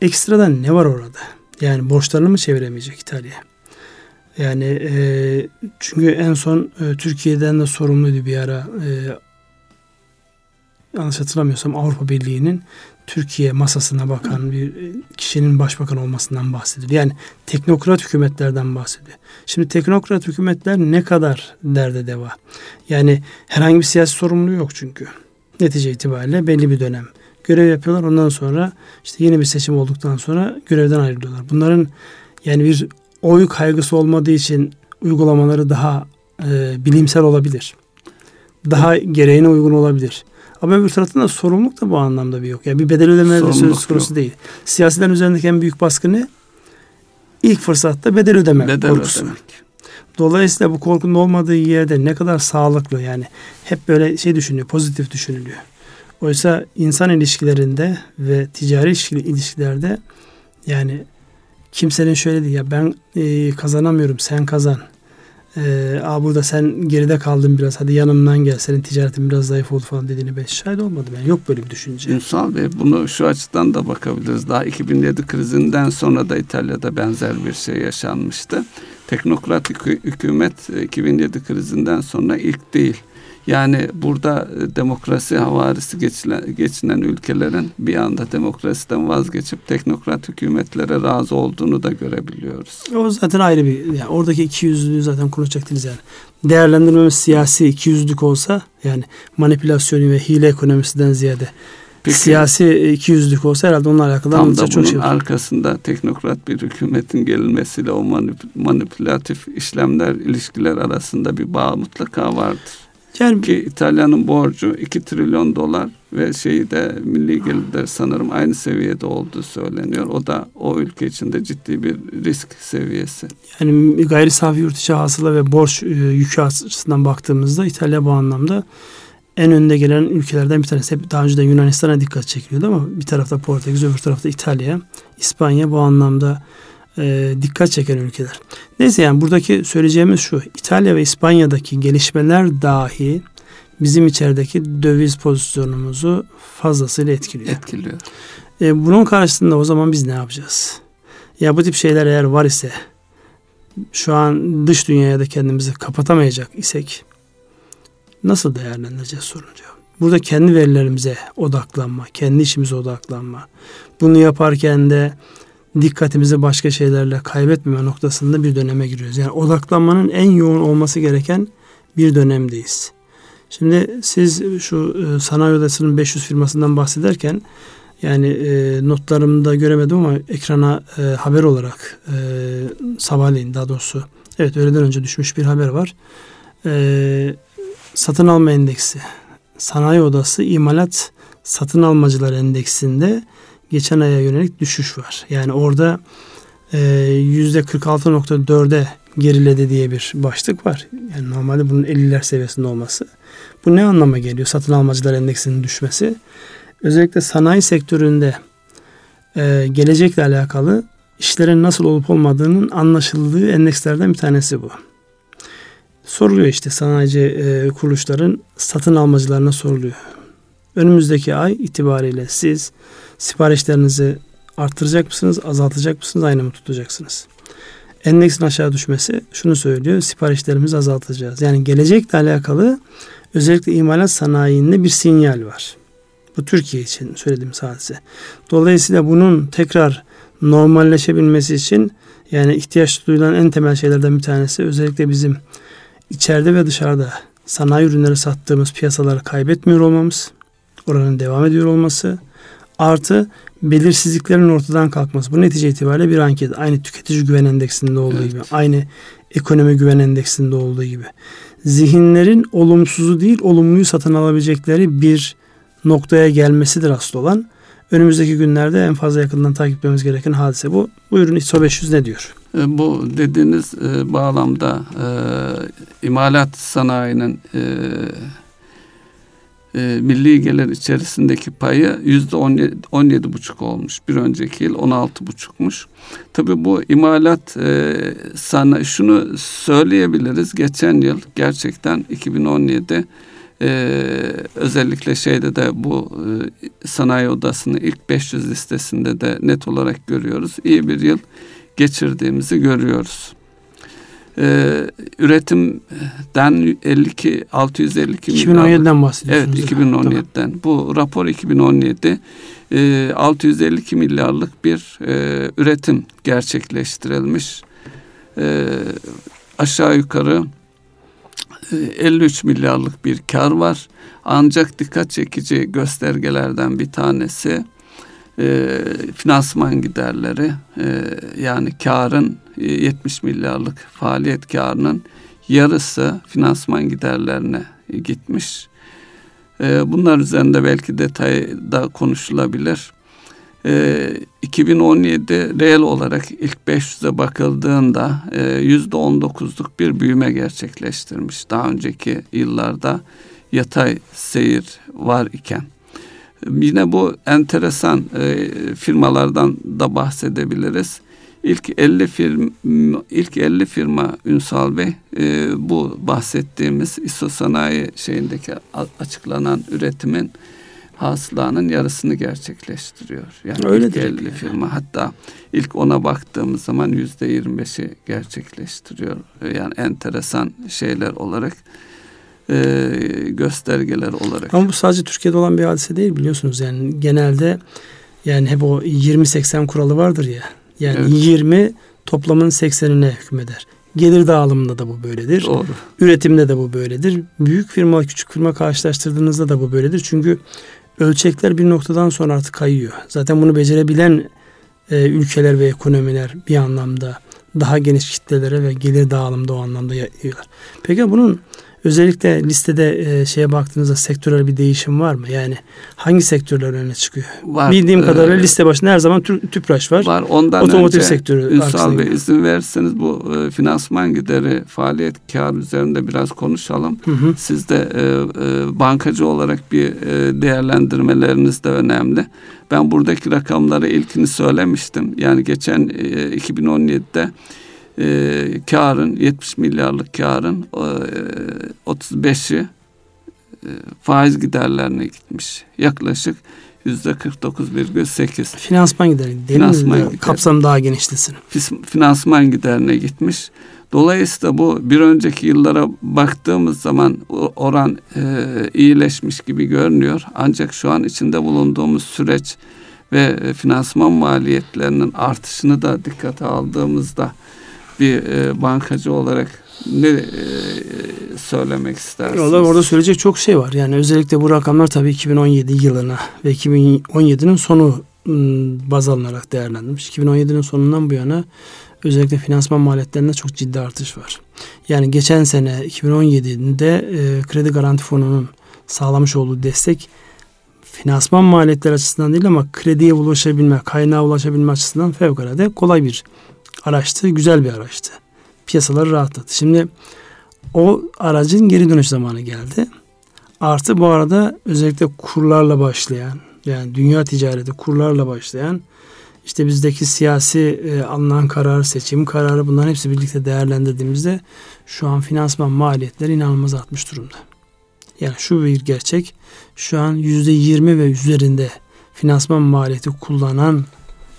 Ekstradan ne var orada? Yani borçlarını mı çeviremeyecek İtalya? Yani e, çünkü en son e, Türkiye'den de sorumluydu bir ara e, yanlış hatırlamıyorsam Avrupa Birliği'nin Türkiye masasına bakan bir e, kişinin başbakan olmasından bahsediyor. Yani teknokrat hükümetlerden bahsediyor. Şimdi teknokrat hükümetler ne kadar derde deva? Yani herhangi bir siyasi sorumluluğu yok çünkü. Netice itibariyle belli bir dönem görev yapıyorlar. Ondan sonra işte yeni bir seçim olduktan sonra görevden ayrılıyorlar. Bunların yani bir oy kaygısı olmadığı için uygulamaları daha e, bilimsel olabilir. Daha gereğine uygun olabilir. Ama öbür taraftan da sorumluluk da bu anlamda bir yok. Yani bir bedel ödeme söz konusu değil. Siyasilerin üzerindeki en büyük baskı ne? İlk fırsatta bedel ödeme bedel korkusu. Ödemek. Dolayısıyla bu korkunun olmadığı yerde ne kadar sağlıklı yani hep böyle şey düşünülüyor, pozitif düşünülüyor. Oysa insan ilişkilerinde ve ticari ilişkilerde yani kimsenin şöyle değil ya ben e, kazanamıyorum sen kazan. E, Aa burada sen geride kaldın biraz hadi yanımdan gel senin ticaretin biraz zayıf oldu falan dediğini ben şahit olmadım. Yani yok böyle bir düşünce. Ünsal Bey bunu şu açıdan da bakabiliriz. Daha 2007 krizinden sonra da İtalya'da benzer bir şey yaşanmıştı. Teknokrat hükümet 2007 krizinden sonra ilk değil. Yani burada e, demokrasi havarisi geçilen, geçinen ülkelerin bir anda demokrasiden vazgeçip teknokrat hükümetlere razı olduğunu da görebiliyoruz. O zaten ayrı bir yani oradaki iki yüzlülüğü zaten konuşacak değiliz yani. Değerlendirmemiz siyasi iki yüzlük olsa yani manipülasyonu ve hile ekonomisinden ziyade Peki, siyasi iki yüzlük olsa herhalde onunla alakalı tam da çok şey var. arkasında teknokrat bir hükümetin gelinmesiyle o manip, manipülatif işlemler, ilişkiler arasında bir bağ mutlaka vardır. Yani, Ki İtalya'nın borcu 2 trilyon dolar ve şeyi de milli gelirler sanırım aynı seviyede olduğu söyleniyor. O da o ülke içinde ciddi bir risk seviyesi. Yani gayri safi yurt içi hasıla ve borç e, yükü açısından baktığımızda İtalya bu anlamda en önde gelen ülkelerden bir tanesi. Hep daha önce de Yunanistan'a dikkat çekiliyordu ama bir tarafta Portekiz, öbür tarafta İtalya, İspanya bu anlamda e, dikkat çeken ülkeler. Neyse yani buradaki söyleyeceğimiz şu. İtalya ve İspanya'daki gelişmeler dahi bizim içerideki döviz pozisyonumuzu fazlasıyla etkiliyor. Etkiliyor. E, bunun karşısında o zaman biz ne yapacağız? Ya bu tip şeyler eğer var ise şu an dış dünyaya da kendimizi kapatamayacak isek nasıl değerlendireceğiz sorun cevap. Burada kendi verilerimize odaklanma, kendi işimize odaklanma. Bunu yaparken de dikkatimizi başka şeylerle kaybetmeme noktasında bir döneme giriyoruz. Yani odaklanmanın en yoğun olması gereken bir dönemdeyiz. Şimdi siz şu e, sanayi odasının 500 firmasından bahsederken yani e, notlarımda göremedim ama ekrana e, haber olarak e, sabahleyin daha doğrusu evet öğleden önce düşmüş bir haber var. E, satın alma endeksi sanayi odası imalat satın almacılar endeksinde geçen aya yönelik düşüş var. Yani orada e, yüzde 46.4'e geriledi diye bir başlık var. Yani normalde bunun 50'ler seviyesinde olması. Bu ne anlama geliyor? Satın almacılar endeksinin düşmesi. Özellikle sanayi sektöründe e, gelecekle alakalı işlerin nasıl olup olmadığının anlaşıldığı endekslerden bir tanesi bu. Soruluyor işte sanayici e, kuruluşların satın almacılarına soruluyor. Önümüzdeki ay itibariyle siz siparişlerinizi arttıracak mısınız, azaltacak mısınız, aynı mı tutacaksınız? Endeksin aşağı düşmesi şunu söylüyor, siparişlerimizi azaltacağız. Yani gelecekle alakalı özellikle imalat sanayinde bir sinyal var. Bu Türkiye için söylediğim sadece. Dolayısıyla bunun tekrar normalleşebilmesi için yani ihtiyaç duyulan en temel şeylerden bir tanesi özellikle bizim içeride ve dışarıda sanayi ürünleri sattığımız piyasaları kaybetmiyor olmamız, oranın devam ediyor olması, artı belirsizliklerin ortadan kalkması. Bu netice itibariyle bir anket. Aynı tüketici güven endeksinde olduğu evet. gibi. Aynı ekonomi güven endeksinde olduğu gibi. Zihinlerin olumsuzu değil olumluyu satın alabilecekleri bir noktaya gelmesidir asıl olan. Önümüzdeki günlerde en fazla yakından takip etmemiz gereken hadise bu. Buyurun ISO 500 ne diyor? E, bu dediğiniz e, bağlamda e, imalat sanayinin e, e, milli gelir içerisindeki payı yüzde on yedi buçuk olmuş. Bir önceki yıl on altı buçukmuş. Tabii bu imalat e, sana şunu söyleyebiliriz. Geçen yıl gerçekten 2017 e, özellikle şeyde de bu e, sanayi odasının ilk 500 listesinde de net olarak görüyoruz. İyi bir yıl geçirdiğimizi görüyoruz e, üretimden 52 652 2017'den bahsediyorsunuz. Evet 2017'den. Tamam. Bu rapor 2017 e, 652 milyarlık bir e, üretim gerçekleştirilmiş. E, aşağı yukarı 53 e, milyarlık bir kar var. Ancak dikkat çekici göstergelerden bir tanesi e, finansman giderleri e, yani karın 70 milyarlık faaliyet karının yarısı finansman giderlerine gitmiş. E, bunlar üzerinde belki detayda konuşulabilir. E, 2017 reel olarak ilk 500'e bakıldığında yüzde 19'luk bir büyüme gerçekleştirmiş. Daha önceki yıllarda yatay seyir var iken. Yine bu enteresan e, firmalardan da bahsedebiliriz. İlk 50 firma, ilk 50 firma Ünsal Bey e, bu bahsettiğimiz ISO sanayi şeyindeki açıklanan üretimin hasılanın yarısını gerçekleştiriyor. Yani Öyle ilk 50 yani. firma hatta ilk ona baktığımız zaman yüzde 25'i gerçekleştiriyor. Yani enteresan şeyler olarak e, göstergeler olarak. Ama bu sadece Türkiye'de olan bir hadise değil biliyorsunuz. Yani genelde yani hep o 20-80 kuralı vardır ya. Yani evet. 20 toplamın 80'ine hükmeder. Gelir dağılımında da bu böyledir. Doğru. Üretimde de bu böyledir. Büyük firma küçük firma karşılaştırdığınızda da bu böyledir. Çünkü ölçekler bir noktadan sonra artık kayıyor. Zaten bunu becerebilen e, ülkeler ve ekonomiler bir anlamda daha geniş kitlelere ve gelir dağılımda o anlamda yayıyorlar. Peki bunun Özellikle listede e, şeye baktığınızda sektörel bir değişim var mı? Yani hangi sektörler öne çıkıyor? Var. Bildiğim Ee, kadarıyla liste başında her zaman tü, tüpraş var. Var. Ondan Otomotiv önce sektörü Ünsal Bey izin verirseniz bu e, finansman gideri faaliyet kar üzerinde biraz konuşalım. Hı hı. Siz de e, e, bankacı olarak bir e, değerlendirmeleriniz de önemli. Ben buradaki rakamları ilkini söylemiştim. Yani geçen e, 2017'de e, karın 70 milyarlık karın e, 35'i e, faiz giderlerine gitmiş. Yaklaşık yüzde 49,8 Finansman gideri. Finansman gideri. Kapsam daha genişlesin. finansman giderine gitmiş. Dolayısıyla bu bir önceki yıllara baktığımız zaman oran e, iyileşmiş gibi görünüyor. Ancak şu an içinde bulunduğumuz süreç ve e, finansman maliyetlerinin artışını da dikkate aldığımızda bir e, bankacı olarak ne e, söylemek istersiniz? Orada, orada söyleyecek çok şey var. Yani özellikle bu rakamlar tabii 2017 yılına ve 2017'nin sonu baz alınarak değerlendirilmiş. 2017'nin sonundan bu yana özellikle finansman maliyetlerinde çok ciddi artış var. Yani geçen sene 2017'de e, kredi garanti fonunun sağlamış olduğu destek finansman maliyetleri açısından değil ama krediye ulaşabilme, kaynağa ulaşabilme açısından fevkalade kolay bir araçtı, güzel bir araçtı. Piyasaları rahatlattı. Şimdi o aracın geri dönüş zamanı geldi. Artı bu arada özellikle kurlarla başlayan yani dünya ticareti kurlarla başlayan işte bizdeki siyasi e, alınan karar, seçim kararı bunların hepsi birlikte değerlendirdiğimizde şu an finansman maliyetleri inanılmaz artmış durumda. Yani şu bir gerçek şu an yüzde yirmi ve üzerinde finansman maliyeti kullanan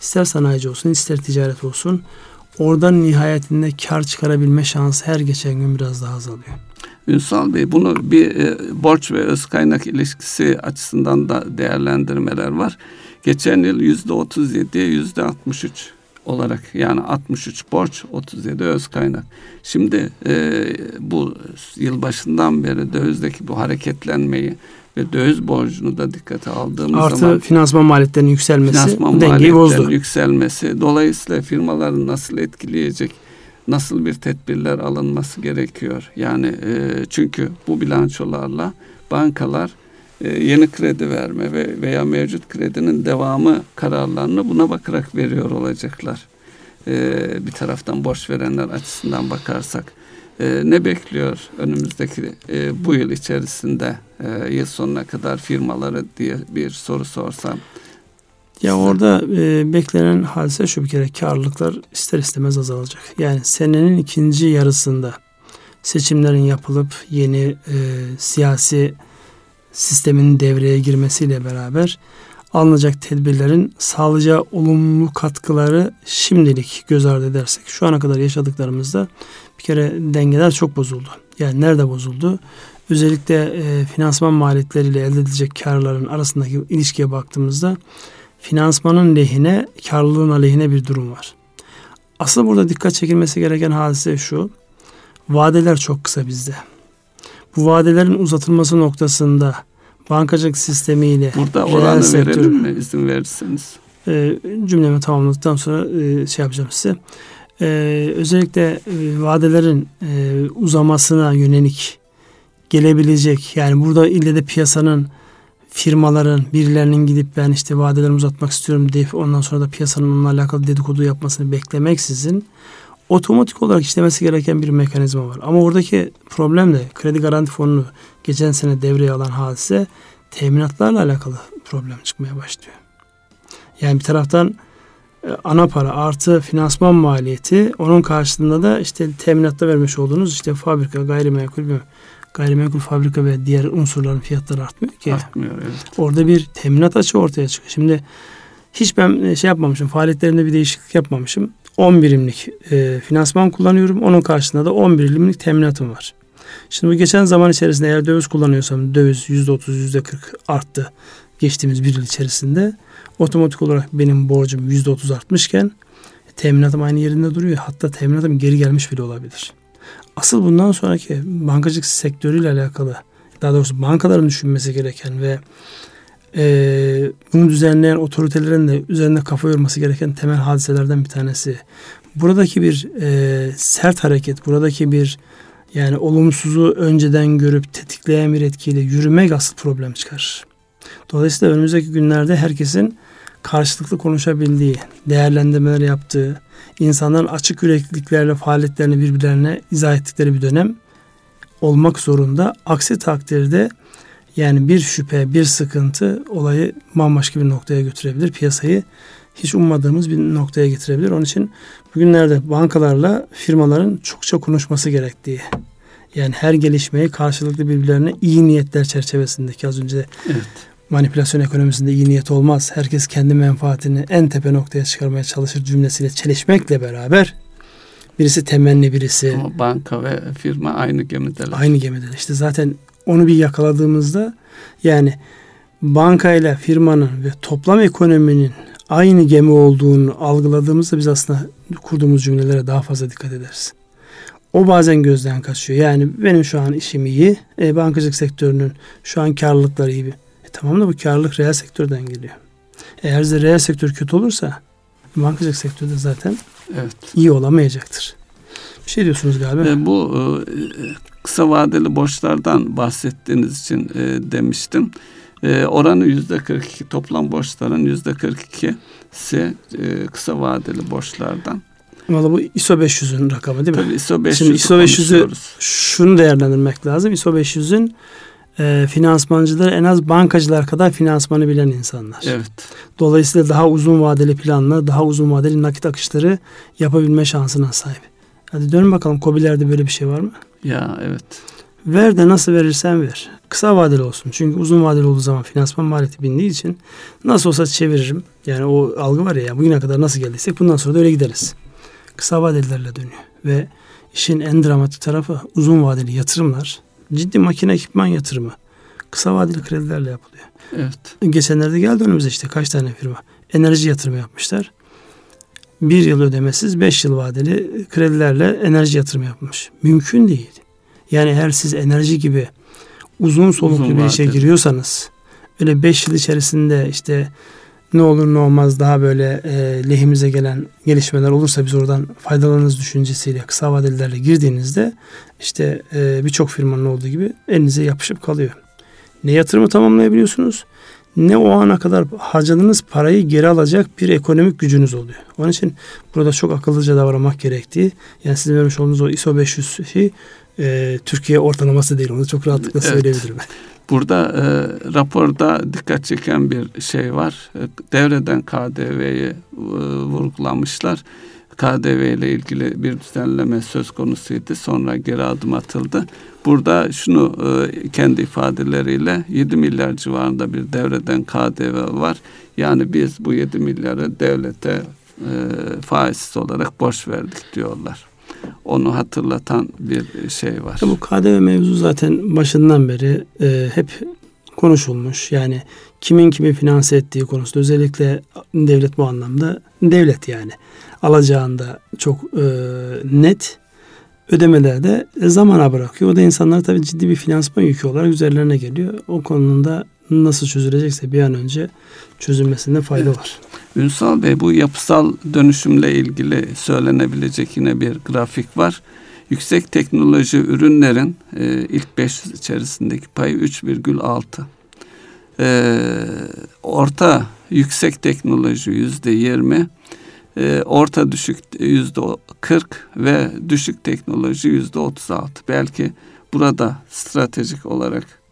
ister sanayici olsun ister ticaret olsun oradan nihayetinde kar çıkarabilme şansı her geçen gün biraz daha azalıyor. Ünsal Bey bunu bir e, borç ve öz kaynak ilişkisi açısından da değerlendirmeler var. Geçen yıl yüzde 37'ye yüzde 63 olarak yani 63 borç 37 öz kaynak. Şimdi e, bu yıl başından beri dövizdeki bu hareketlenmeyi ve döviz borcunu da dikkate aldığımız Artı zaman finansman maliyetlerinin yükselmesi finansman dengeyi bozdu. yükselmesi dolayısıyla firmaların nasıl etkileyecek nasıl bir tedbirler alınması gerekiyor? Yani e, çünkü bu bilançolarla bankalar e, yeni kredi verme ve veya mevcut kredinin devamı kararlarını buna bakarak veriyor olacaklar. E, bir taraftan borç verenler açısından bakarsak e, ne bekliyor önümüzdeki e, bu yıl içerisinde e, yıl sonuna kadar firmaları diye bir soru sorsam Ya orada e, beklenen hadise şu bir kere karlılıklar ister istemez azalacak. Yani senenin ikinci yarısında seçimlerin yapılıp yeni e, siyasi sistemin devreye girmesiyle beraber alınacak tedbirlerin sağlayacağı olumlu katkıları şimdilik göz ardı edersek şu ana kadar yaşadıklarımızda kere dengeler çok bozuldu. Yani nerede bozuldu? Özellikle e, finansman maliyetleriyle elde edilecek karların arasındaki ilişkiye baktığımızda finansmanın lehine, karlılığın aleyhine bir durum var. Aslında burada dikkat çekilmesi gereken hadise şu. Vadeler çok kısa bizde. Bu vadelerin uzatılması noktasında bankacılık sistemiyle burada oranı sektör- verelim mi izin verirseniz? e, cümlemi tamamladıktan sonra e, şey yapacağım size. E, özellikle e, vadelerin e, uzamasına yönelik gelebilecek yani burada ille de piyasanın firmaların birilerinin gidip ben işte vadelerimi uzatmak istiyorum deyip ondan sonra da piyasanın onunla alakalı dedikodu yapmasını beklemeksizin otomatik olarak işlemesi gereken bir mekanizma var. Ama oradaki problem de kredi garanti fonunu geçen sene devreye alan hadise teminatlarla alakalı problem çıkmaya başlıyor. Yani bir taraftan ana para artı finansman maliyeti onun karşılığında da işte teminatta vermiş olduğunuz işte fabrika gayrimenkul bir gayrimenkul fabrika ve diğer unsurların fiyatları artmıyor ki. Artmıyor evet. Orada bir teminat açığı ortaya çıkıyor. Şimdi hiç ben e, şey yapmamışım. Faaliyetlerimde bir değişiklik yapmamışım. 10 birimlik e, finansman kullanıyorum. Onun karşılığında da 11 birimlik teminatım var. Şimdi bu geçen zaman içerisinde eğer döviz kullanıyorsam döviz %30 %40 arttı geçtiğimiz bir yıl içerisinde. Otomatik olarak benim borcum %30 artmışken teminatım aynı yerinde duruyor. Hatta teminatım geri gelmiş bile olabilir. Asıl bundan sonraki bankacılık sektörüyle alakalı daha doğrusu bankaların düşünmesi gereken ve e, bunu düzenleyen otoritelerin de üzerinde kafa yorması gereken temel hadiselerden bir tanesi. Buradaki bir e, sert hareket, buradaki bir Yani olumsuzu önceden görüp tetikleyen bir etkiyle yürümek asıl problem çıkarır. Dolayısıyla önümüzdeki günlerde herkesin karşılıklı konuşabildiği, değerlendirmeler yaptığı, insanların açık yürekliliklerle faaliyetlerini birbirlerine izah ettikleri bir dönem olmak zorunda. Aksi takdirde yani bir şüphe, bir sıkıntı olayı bambaşka bir noktaya götürebilir. Piyasayı hiç ummadığımız bir noktaya getirebilir. Onun için bugünlerde bankalarla firmaların çokça konuşması gerektiği yani her gelişmeyi karşılıklı birbirlerine iyi niyetler çerçevesindeki az önce evet. Manipülasyon ekonomisinde iyi niyet olmaz. Herkes kendi menfaatini en tepe noktaya çıkarmaya çalışır cümlesiyle çelişmekle beraber birisi temenni birisi. Ama banka ve firma aynı gemideler. Aynı gemideler. İşte zaten onu bir yakaladığımızda yani bankayla firmanın ve toplam ekonominin aynı gemi olduğunu algıladığımızda biz aslında kurduğumuz cümlelere daha fazla dikkat ederiz. O bazen gözden kaçıyor. Yani benim şu an işim iyi. E, bankacılık sektörünün şu an karlılıkları iyi. Tamam da bu karlılık reel sektörden geliyor. Eğer de reel sektör kötü olursa bankacılık sektörde zaten evet. iyi olamayacaktır. Bir şey diyorsunuz galiba. E, bu e, kısa vadeli borçlardan bahsettiğiniz için e, demiştim. E, oranı yüzde 42 toplam borçların yüzde 42'si e, kısa vadeli borçlardan. Valla bu ISO 500'ün rakamı değil mi? Tabii ISO 500 Şimdi ISO 500'ü şunu değerlendirmek lazım. ISO 500'ün e, finansmancıları en az bankacılar kadar finansmanı bilen insanlar. Evet. Dolayısıyla daha uzun vadeli planla, daha uzun vadeli nakit akışları yapabilme şansına sahip. Hadi dönün bakalım COBİ'lerde böyle bir şey var mı? Ya evet. Ver de nasıl verirsen ver. Kısa vadeli olsun. Çünkü uzun vadeli olduğu zaman finansman maliyeti bindiği için nasıl olsa çeviririm. Yani o algı var ya bugüne kadar nasıl geldiysek bundan sonra da öyle gideriz. Kısa vadelilerle dönüyor. Ve işin en dramatik tarafı uzun vadeli yatırımlar. Ciddi makine ekipman yatırımı. Kısa vadeli kredilerle yapılıyor. Evet. Geçenlerde geldi önümüze işte kaç tane firma. Enerji yatırımı yapmışlar. Bir yıl ödemesiz beş yıl vadeli kredilerle enerji yatırımı yapmış. Mümkün değil. Yani eğer siz enerji gibi uzun soluklu uzun bir işe giriyorsanız öyle beş yıl içerisinde işte ne olur ne olmaz daha böyle e, lehimize gelen gelişmeler olursa biz oradan faydalanırız düşüncesiyle kısa vadelilerle girdiğinizde işte e, birçok firmanın olduğu gibi elinize yapışıp kalıyor. Ne yatırımı tamamlayabiliyorsunuz ne o ana kadar harcadığınız parayı geri alacak bir ekonomik gücünüz oluyor. Onun için burada çok akıllıca davranmak gerektiği yani sizin vermiş olduğunuz o ISO 500 şey e, Türkiye ortalaması değil onu çok rahatlıkla evet. söyleyebilirim. Burada e, raporda dikkat çeken bir şey var. E, devreden KDV'yi e, vurgulamışlar. KDV ile ilgili bir düzenleme söz konusuydu. Sonra geri adım atıldı. Burada şunu e, kendi ifadeleriyle 7 milyar civarında bir devreden KDV var. Yani biz bu 7 milyarı devlete e, faizsiz olarak borç verdik diyorlar onu hatırlatan bir şey var. Bu KDV mevzu zaten başından beri e, hep konuşulmuş. Yani kimin kimi finanse ettiği konusunda özellikle devlet bu anlamda devlet yani alacağında çok e, net ödemelerde zamana bırakıyor. O da insanlara tabii ciddi bir finansman yükü olarak üzerlerine geliyor. O konuda nasıl çözülecekse bir an önce çözülmesinde fayda evet. var. Ünsal Bey bu yapısal dönüşümle ilgili söylenebilecek yine bir grafik var. Yüksek teknoloji ürünlerin e, ilk 500 içerisindeki payı 3,6. E, orta yüksek teknoloji yüzde 20, e, orta düşük yüzde 40 ve düşük teknoloji yüzde 36. Belki burada stratejik olarak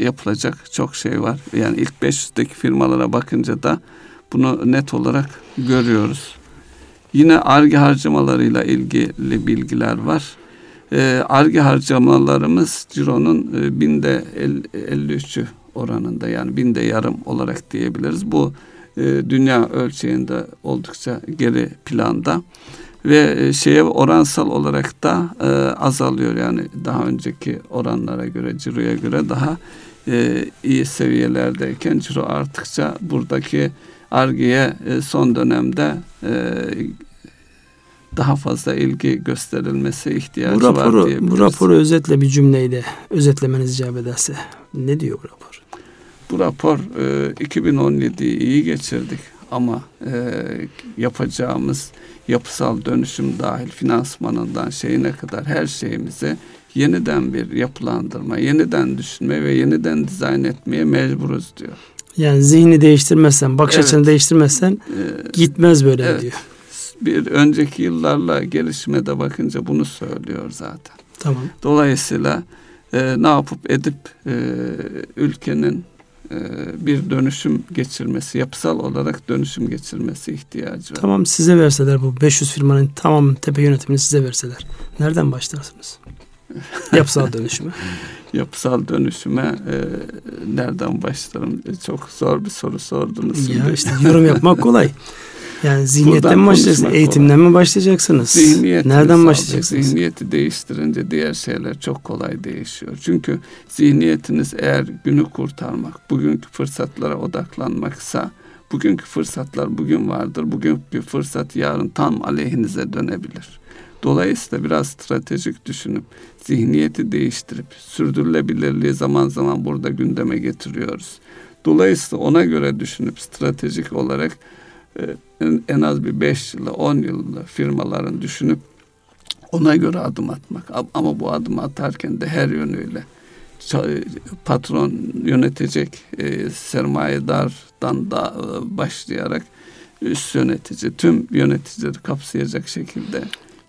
yapılacak çok şey var. Yani ilk 500'deki firmalara bakınca da bunu net olarak görüyoruz. Yine ARGE harcamalarıyla ilgili bilgiler var. ARGE ee, harcamalarımız cironun e, binde 53'ü oranında yani binde yarım olarak diyebiliriz. Bu e, dünya ölçeğinde oldukça geri planda ve e, şeye oransal olarak da e, azalıyor yani daha önceki oranlara göre ciroya göre daha e, iyi seviyelerdeyken ciro arttıkça buradaki Arge'ye e, son dönemde e, daha fazla ilgi gösterilmesi ihtiyacı bu raporu, var diyebiliriz. Bu raporu özetle bir cümleyle özetlemeniz icap ederse ne diyor bu rapor? Bu rapor e, 2017'yi iyi geçirdik ama e, yapacağımız yapısal dönüşüm dahil finansmanından şeyine kadar her şeyimizi yeniden bir yapılandırma, yeniden düşünme ve yeniden dizayn etmeye mecburuz diyor. Yani zihni değiştirmezsen, bakış evet. açını değiştirmezsen ee, gitmez böyle evet. diyor. Bir önceki yıllarla gelişmede bakınca bunu söylüyor zaten. Tamam. Dolayısıyla e, ne yapıp edip e, ülkenin bir dönüşüm geçirmesi, yapısal olarak dönüşüm geçirmesi ihtiyacı var. Tamam size verseler bu 500 firmanın tamam tepe yönetimini size verseler. Nereden başlarsınız? yapısal dönüşüme. yapısal dönüşüme e, nereden başlarım? E, çok zor bir soru sordunuz. Ya şimdi. işte yorum yapmak kolay. Yani zihniyetten mi başlayacaksınız? Eğitimden mi başlayacaksınız? Zihniyet Nereden başlayacaksınız? Zihniyeti değiştirince diğer şeyler çok kolay değişiyor. Çünkü zihniyetiniz eğer günü kurtarmak, bugünkü fırsatlara odaklanmaksa, bugünkü fırsatlar bugün vardır. Bugünkü fırsat yarın tam aleyhinize dönebilir. Dolayısıyla biraz stratejik düşünüp zihniyeti değiştirip sürdürülebilirliği zaman zaman burada gündeme getiriyoruz. Dolayısıyla ona göre düşünüp stratejik olarak en az bir 5 yılı 10 yılı firmaların düşünüp ona göre adım atmak. Ama bu adımı atarken de her yönüyle patron yönetecek e, sermayedardan da e, başlayarak üst yönetici tüm yöneticileri kapsayacak şekilde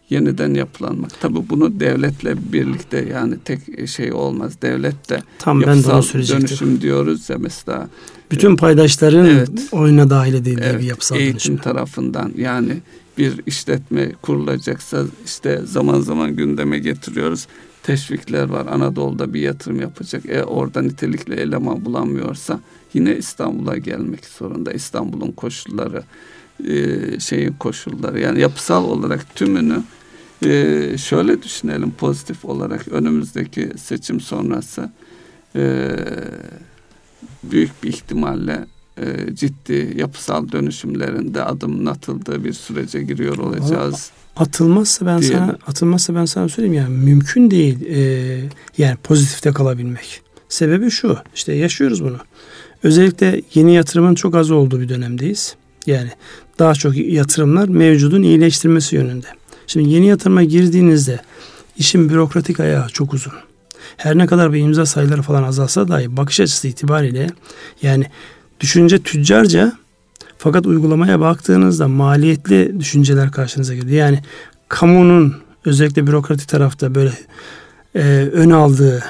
yeniden yapılanmak. Tabi bunu devletle birlikte yani tek şey olmaz. Devlet de Tam ben de onu dönüşüm diyoruz ya mesela. Bütün paydaşların evet, oyuna dahil edildiği evet, bir yapısal eğitim dönüşüm. tarafından yani bir işletme kurulacaksa işte zaman zaman gündeme getiriyoruz. Teşvikler var. Anadolu'da bir yatırım yapacak. E orada nitelikli eleman bulamıyorsa yine İstanbul'a gelmek zorunda. İstanbul'un koşulları e, şeyin koşulları yani yapısal olarak tümünü e, şöyle düşünelim pozitif olarak önümüzdeki seçim sonrası e, büyük bir ihtimalle e, ciddi yapısal dönüşümlerinde adımın atıldığı bir sürece giriyor olacağız. Atılmazsa ben diyelim. sana atılmazsa ben sana söyleyeyim yani mümkün değil e, yani pozitifte kalabilmek. Sebebi şu işte yaşıyoruz bunu. Özellikle yeni yatırımın çok az olduğu bir dönemdeyiz. Yani daha çok yatırımlar mevcudun iyileştirmesi yönünde. Şimdi yeni yatırıma girdiğinizde işin bürokratik ayağı çok uzun. Her ne kadar bir imza sayıları falan azalsa dahi bakış açısı itibariyle yani düşünce tüccarca fakat uygulamaya baktığınızda maliyetli düşünceler karşınıza geliyor. Yani kamunun özellikle bürokratik tarafta böyle e, ön aldığı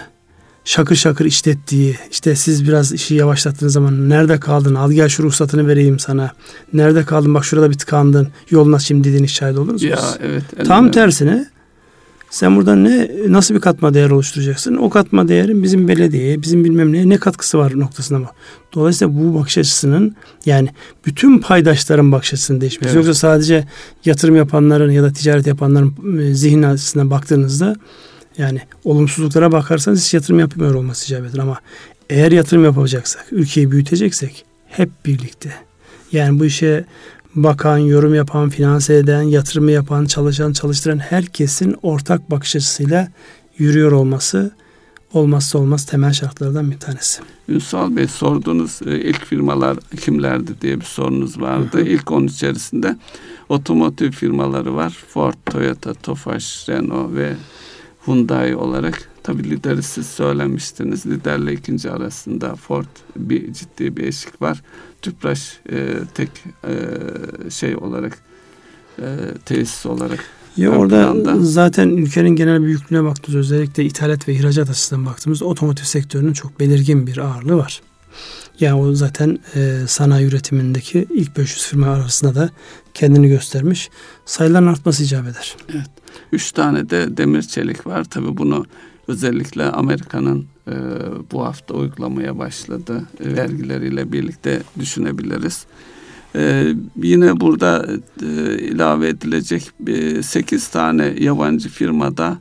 şakır şakır işlettiği işte siz biraz işi yavaşlattığınız zaman nerede kaldın al gel şu ruhsatını vereyim sana nerede kaldın bak şurada bir tıkandın yoluna şimdi dediğiniz şahit mu? Ya evet. Tam tersine sen burada ne nasıl bir katma değer oluşturacaksın? O katma değerin bizim belediyeye, bizim bilmem neye ne katkısı var noktasına mı? Dolayısıyla bu bakış açısının yani bütün paydaşların bakış açısının değişmesi. Evet. Yoksa sadece yatırım yapanların ya da ticaret yapanların e, zihin açısından baktığınızda yani olumsuzluklara bakarsanız hiç yatırım yapmıyor olması icap eder ama eğer yatırım yapacaksak, ülkeyi büyüteceksek hep birlikte. Yani bu işe bakan, yorum yapan, finanse eden, yatırımı yapan, çalışan, çalıştıran herkesin ortak bakış açısıyla yürüyor olması olmazsa olmaz temel şartlardan bir tanesi. Ünsal Bey sorduğunuz e, ilk firmalar kimlerdi diye bir sorunuz vardı. Hı hı. İlk onun içerisinde otomotiv firmaları var. Ford, Toyota, Tofaş, Renault ve Hyundai olarak tabi lideri siz söylemiştiniz. Liderle ikinci arasında Ford bir ciddi bir eşik var. Tüpraş e, tek e, şey olarak e, tesis olarak ya orada planda. zaten ülkenin genel büyüklüğüne baktığımız özellikle ithalat ve ihracat açısından baktığımız otomotiv sektörünün çok belirgin bir ağırlığı var. Yani o zaten e, sanayi üretimindeki ilk 500 firma arasında da kendini göstermiş. Sayıların artması icap eder. Evet. Üç tane de demir çelik var. Tabi bunu özellikle Amerika'nın e, bu hafta uygulamaya başladı. E, vergileriyle birlikte düşünebiliriz. E, yine burada e, ilave edilecek e, 8 tane yabancı firmada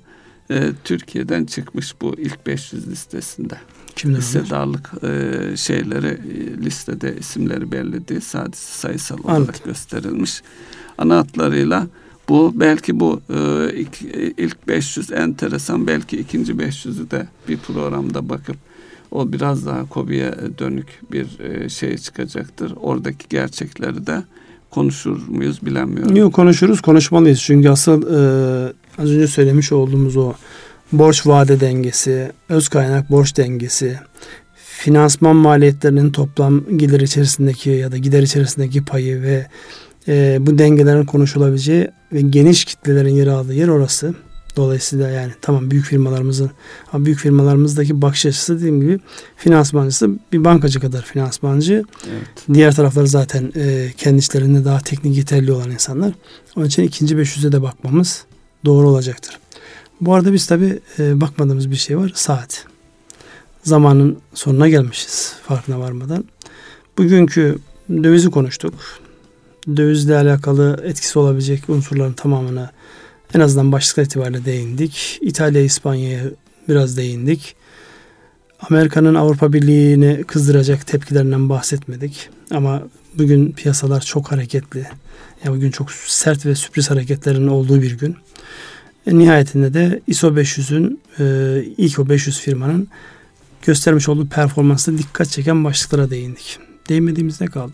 e, Türkiye'den çıkmış bu ilk 500 listesinde. Kimler Hissedarlık e, şeyleri e, listede isimleri belli değil. Sadece sayısal olarak Anladım. gösterilmiş. Ana hatlarıyla bu belki bu e, ilk, ilk 500 enteresan belki ikinci 500'ü de bir programda bakıp o biraz daha Kobi'ye dönük bir e, şey çıkacaktır. Oradaki gerçekleri de konuşur muyuz bilemiyorum. Yok konuşuruz konuşmalıyız çünkü asıl e, az önce söylemiş olduğumuz o borç vade dengesi, öz kaynak borç dengesi, finansman maliyetlerinin toplam gelir içerisindeki ya da gider içerisindeki payı ve e, bu dengelerin konuşulabileceği ve geniş kitlelerin yer aldığı yer orası. Dolayısıyla yani tamam büyük firmalarımızın ama büyük firmalarımızdaki bakış açısı dediğim gibi finansmancısı bir bankacı kadar finansmancı. Evet. Diğer taraflar zaten e, kendi işlerinde daha teknik yeterli olan insanlar. Onun için ikinci 500'e de bakmamız doğru olacaktır. Bu arada biz tabi e, bakmadığımız bir şey var. Saat. Zamanın sonuna gelmişiz farkına varmadan. Bugünkü dövizi konuştuk. Dövizle alakalı etkisi olabilecek unsurların tamamına en azından başlıklar itibariyle değindik. İtalya, İspanya'ya biraz değindik. Amerika'nın Avrupa Birliği'ni kızdıracak tepkilerinden bahsetmedik. Ama bugün piyasalar çok hareketli. Yani bugün çok sert ve sürpriz hareketlerin olduğu bir gün. E, nihayetinde de ISO 500'ün e, ilk o 500 firmanın göstermiş olduğu performansta dikkat çeken başlıklara değindik. Değinmediğimiz ne kaldı?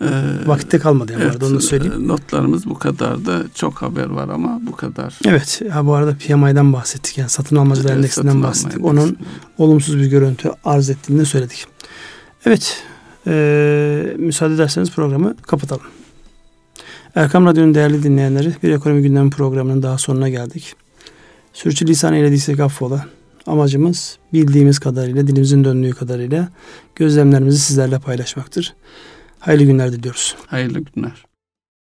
Ee, Vakitte kalmadı yani evet, onu da söyleyeyim. E, notlarımız bu kadar da çok haber var ama bu kadar. Evet ha bu arada PMI'den bahsettik yani satın almacılar evet, endeksinden bahsettik. Onun endeksinde. olumsuz bir görüntü arz ettiğini söyledik. Evet e, müsaade ederseniz programı kapatalım. Erkam Radyo'nun değerli dinleyenleri bir ekonomi gündemi programının daha sonuna geldik. Sürçülisan eylediysek affola. Amacımız bildiğimiz kadarıyla, dilimizin döndüğü kadarıyla gözlemlerimizi sizlerle paylaşmaktır. Hayırlı günler diliyoruz. Hayırlı günler.